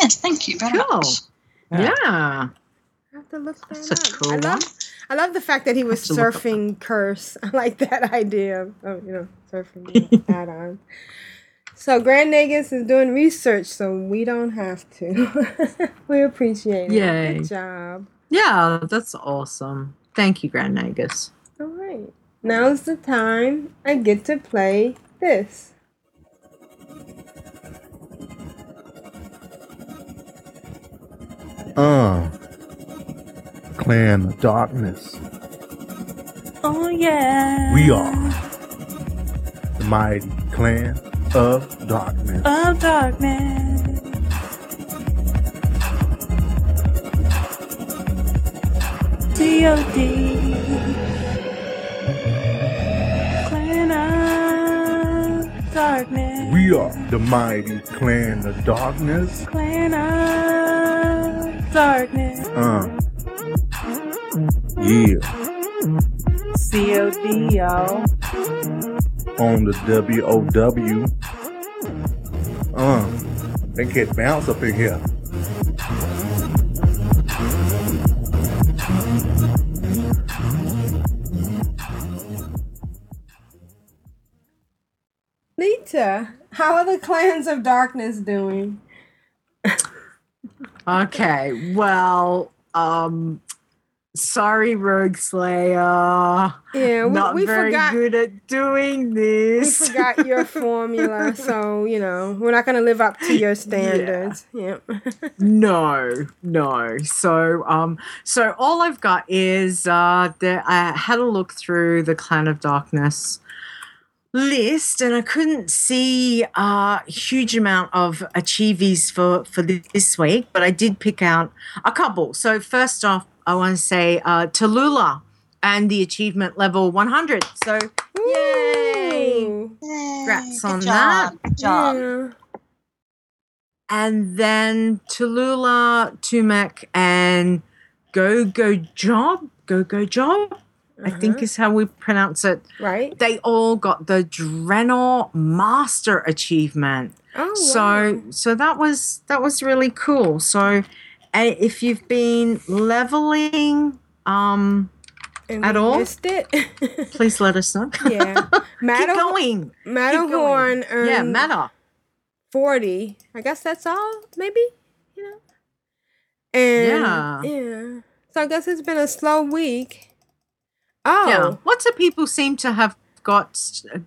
Yes, thank you very Cool. much. Yeah. I have to look that That's a up. cool I love, I love the fact that he was Have to look up surfing curse. I like that idea of, of you know surfing add on. So Grand Negus is doing research, so we don't have to. we appreciate it. Yay. Good job. Yeah, that's awesome. Thank you, Grand Negus. All right, now's the time I get to play this. Uh. Clan of Darkness. Oh yeah. We are the mighty clan of darkness. of darkness. D.O.D. Clan of darkness. We are the mighty clan of darkness. Clan of darkness. Uh. Yeah. C.O.D. y'all. On the WOW. Uh. They get bounce up in here. Nita, how are the clans of darkness doing? Okay, well, um, sorry, Rogueslayer. Yeah, we- not we very forgot- good at doing this. We forgot your formula, so you know we're not gonna live up to your standards. Yep. no, no. So, um, so all I've got is uh, the, I had a look through the Clan of Darkness list, and I couldn't see a huge amount of achievies for for this week, but I did pick out a couple. So first off, I want to say uh, Tallulah and the achievement level 100. So, yay! yay. Congrats on that. Good job. And then Tallulah, Tumac, and Go Go Job, Go Go Job, I think is how we pronounce it. Right. They all got the Draenor Master achievement. Oh, so so that was that was really cool. So if you've been leveling um And at all, missed it. please let us know. yeah. Matter- going. Matterhorn Keep going. Yeah, earned Matter. 40. I guess that's all, maybe? You know? And Yeah. yeah. So I guess it's been a slow week. Oh. Yeah. Lots of people seem to have got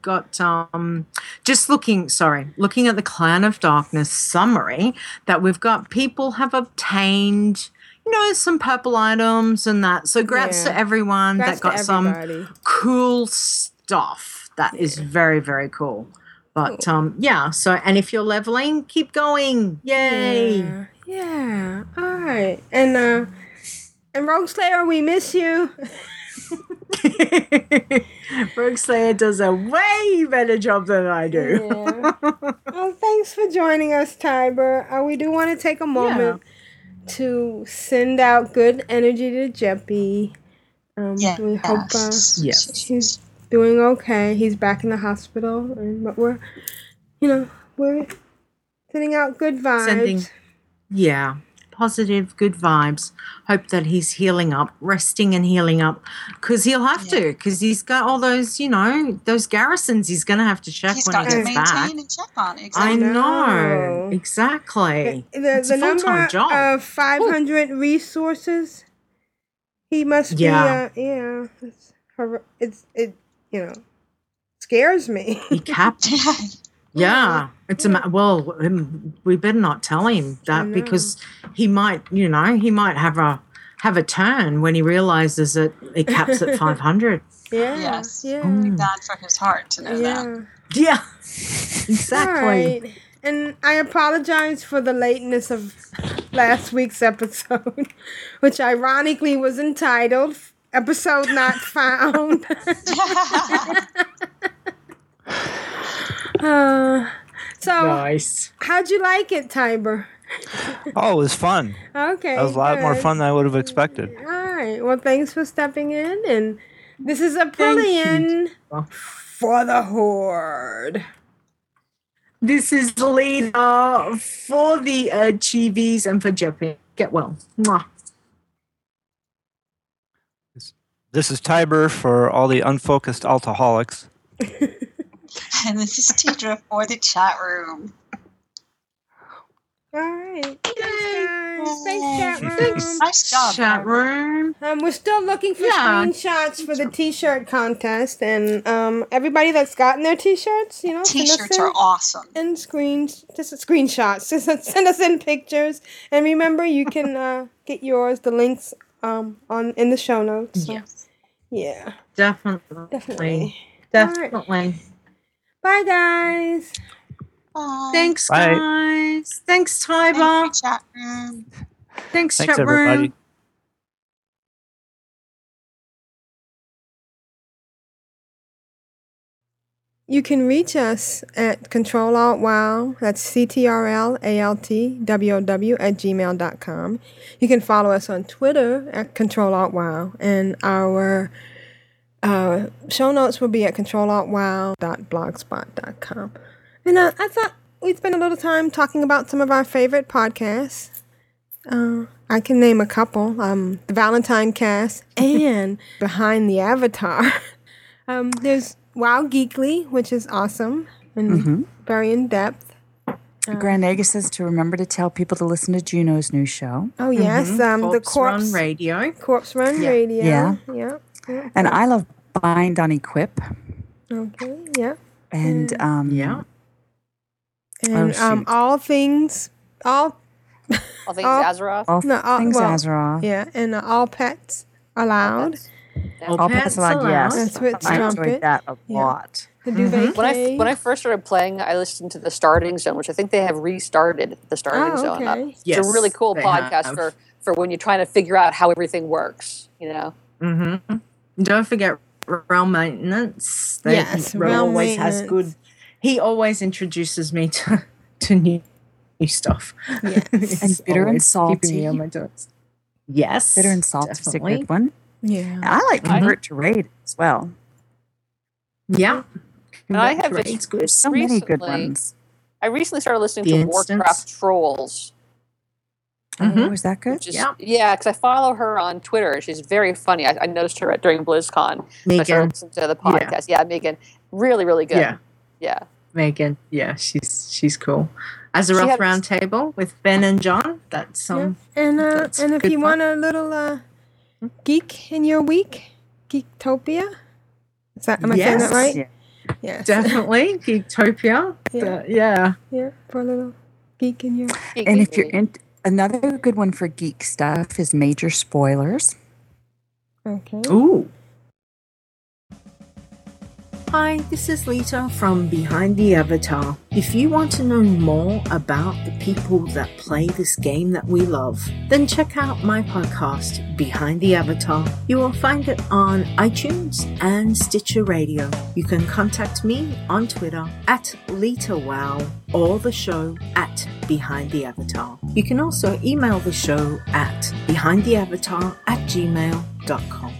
got um just looking sorry looking at the clan of darkness summary that we've got people have obtained you know some purple items and that so grats Yeah. to everyone Grats that got some cool stuff that is very very cool But um, yeah. So, and if you're leveling, keep going. Yay! Yeah. Yeah. All right. And uh and Rogueslayer, we miss you. Rogueslayer does a way better job than I do. well, thanks for joining us, Tiber. Uh, we do want to take a moment to send out good energy to Jeppy. Um, We hope uh, Yes. he's doing okay. He's back in the hospital, and but we're, you know, we're sending out good vibes. Sending, yeah, positive, good vibes. Hope that he's healing up, resting and healing up, because he'll have to, because he's got all those, you know, those garrisons. He's going to have to check He's when got he to gets maintain back. and check on it. I Exactly. know exactly. the, it's the a full number time job. of 500 resources he must Yeah. be uh, yeah it's, it's it you know scares me he capped. Yeah, it's a ma- well. um, We better not tell him that because he might, you know, he might have a have a turn when he realizes that it caps at five hundred. yeah Yes. yeah It'd bad for his heart to know yeah that. Yeah, exactly. Alright. and i apologize for the lateness of last week's episode which ironically was entitled episode not found uh, so Nice. how'd you like it tiber Oh, it was fun. okay That was a lot more fun than I would have expected. All right. Well, thanks for stepping in. And this is a pull-in for the horde. This is the leader for the uh, Chivis and for Jeppy. Get well. Mwah. This is Tiber for all the unfocused altaholics. And this is Tedrah for the chat room. All right. Thanks, guys. Thanks, chat room. Thanks, Nice job, chat room. Um, we're still looking for Yeah. screenshots for the T-shirt contest, and um, everybody that's gotten their T-shirts, you know, T-shirts are awesome. And screens, just screenshots. Just send us in pictures, and remember, you can uh, get yours. The links um on in the show notes. So, Yes. Yeah. Definitely. Definitely. Definitely. Bye, guys. Bye. Thanks, Bye. guys. Thanks, Tiber. Thank you, chat room. Thanks, Thanks, chat everybody. room. You can reach us at Control Alt Wow. That's C T R L A L T W O W at gmail.com. You can follow us on Twitter at Control Alt Wow. And our uh, show notes will be at controlaltwow.blogspot.com. And uh, I thought we'd spend a little time talking about some of our favorite podcasts. Uh, I can name a couple um, The Valentine Cast and Behind the Avatar. Um, there's Wow Geekly, which is awesome and Mhm. very in depth. Grand Negus says to remember to tell people to listen to Juno's new show. Oh yes, Mhm. um, the Corpse corpse Run Radio. Corpse Run Yeah. Radio. Yeah. yeah, yeah. And I love Bind on Equip. Okay, yeah, And um, yeah. and Oh, um, all things, all All things all- Azeroth. All no, all, things well, Azeroth. Yeah, and uh, all pets allowed. All All pets Pets Allowed, yes. That's Fritz I Trumpet. enjoyed that a Yeah. lot. The Duvet When I when I first started playing, I listened to the Starting Zone, which I think they have restarted the Starting Oh, Zone. up. okay. It's Yes, a really cool podcast have. for for when you're trying to figure out how everything works. You know, Mm-hmm. Don't forget realm maintenance. They, Yes, Realm Realm always has good. Maintenance. He always introduces me to to new new stuff. Yes. And bitter and Always keeping me salty. on my toes. Yes, Bitter and Salt is a definitely. good one. Yeah. I like Convert to Raid as well. Yeah, and I have It's good. There's so many good ones. I recently started listening The to Instance. Warcraft Trolls. Oh, is that good? Is, Yeah. yeah, because I follow her on Twitter. She's very funny. I, I noticed her at, during BlizzCon. Megan. started to the podcast. Yeah, Megan, really, really good. Yeah, yeah. Megan. Yeah, she's she's cool. Azeroth had- Roundtable with Ben and John. That's Yeah. um. And uh, that's and if you fun. want a little uh, geek in your week, Geektopia. Is that am I saying that right? Yeah. Yes. Definitely Geektopia. Yeah. The- yeah. yeah, for a little geek in your. And if you're in, another good one for geek stuff is Major Spoilers. Okay. Ooh. Hi, this is Leeta from Behind the Avatar. If you want to know more about the people that play this game that we love, then check out my podcast, Behind the Avatar. You will find it on iTunes and Stitcher Radio. You can contact me on Twitter at LitaWow or the show at Behind the Avatar. You can also email the show at behindtheavatar at gmail.com.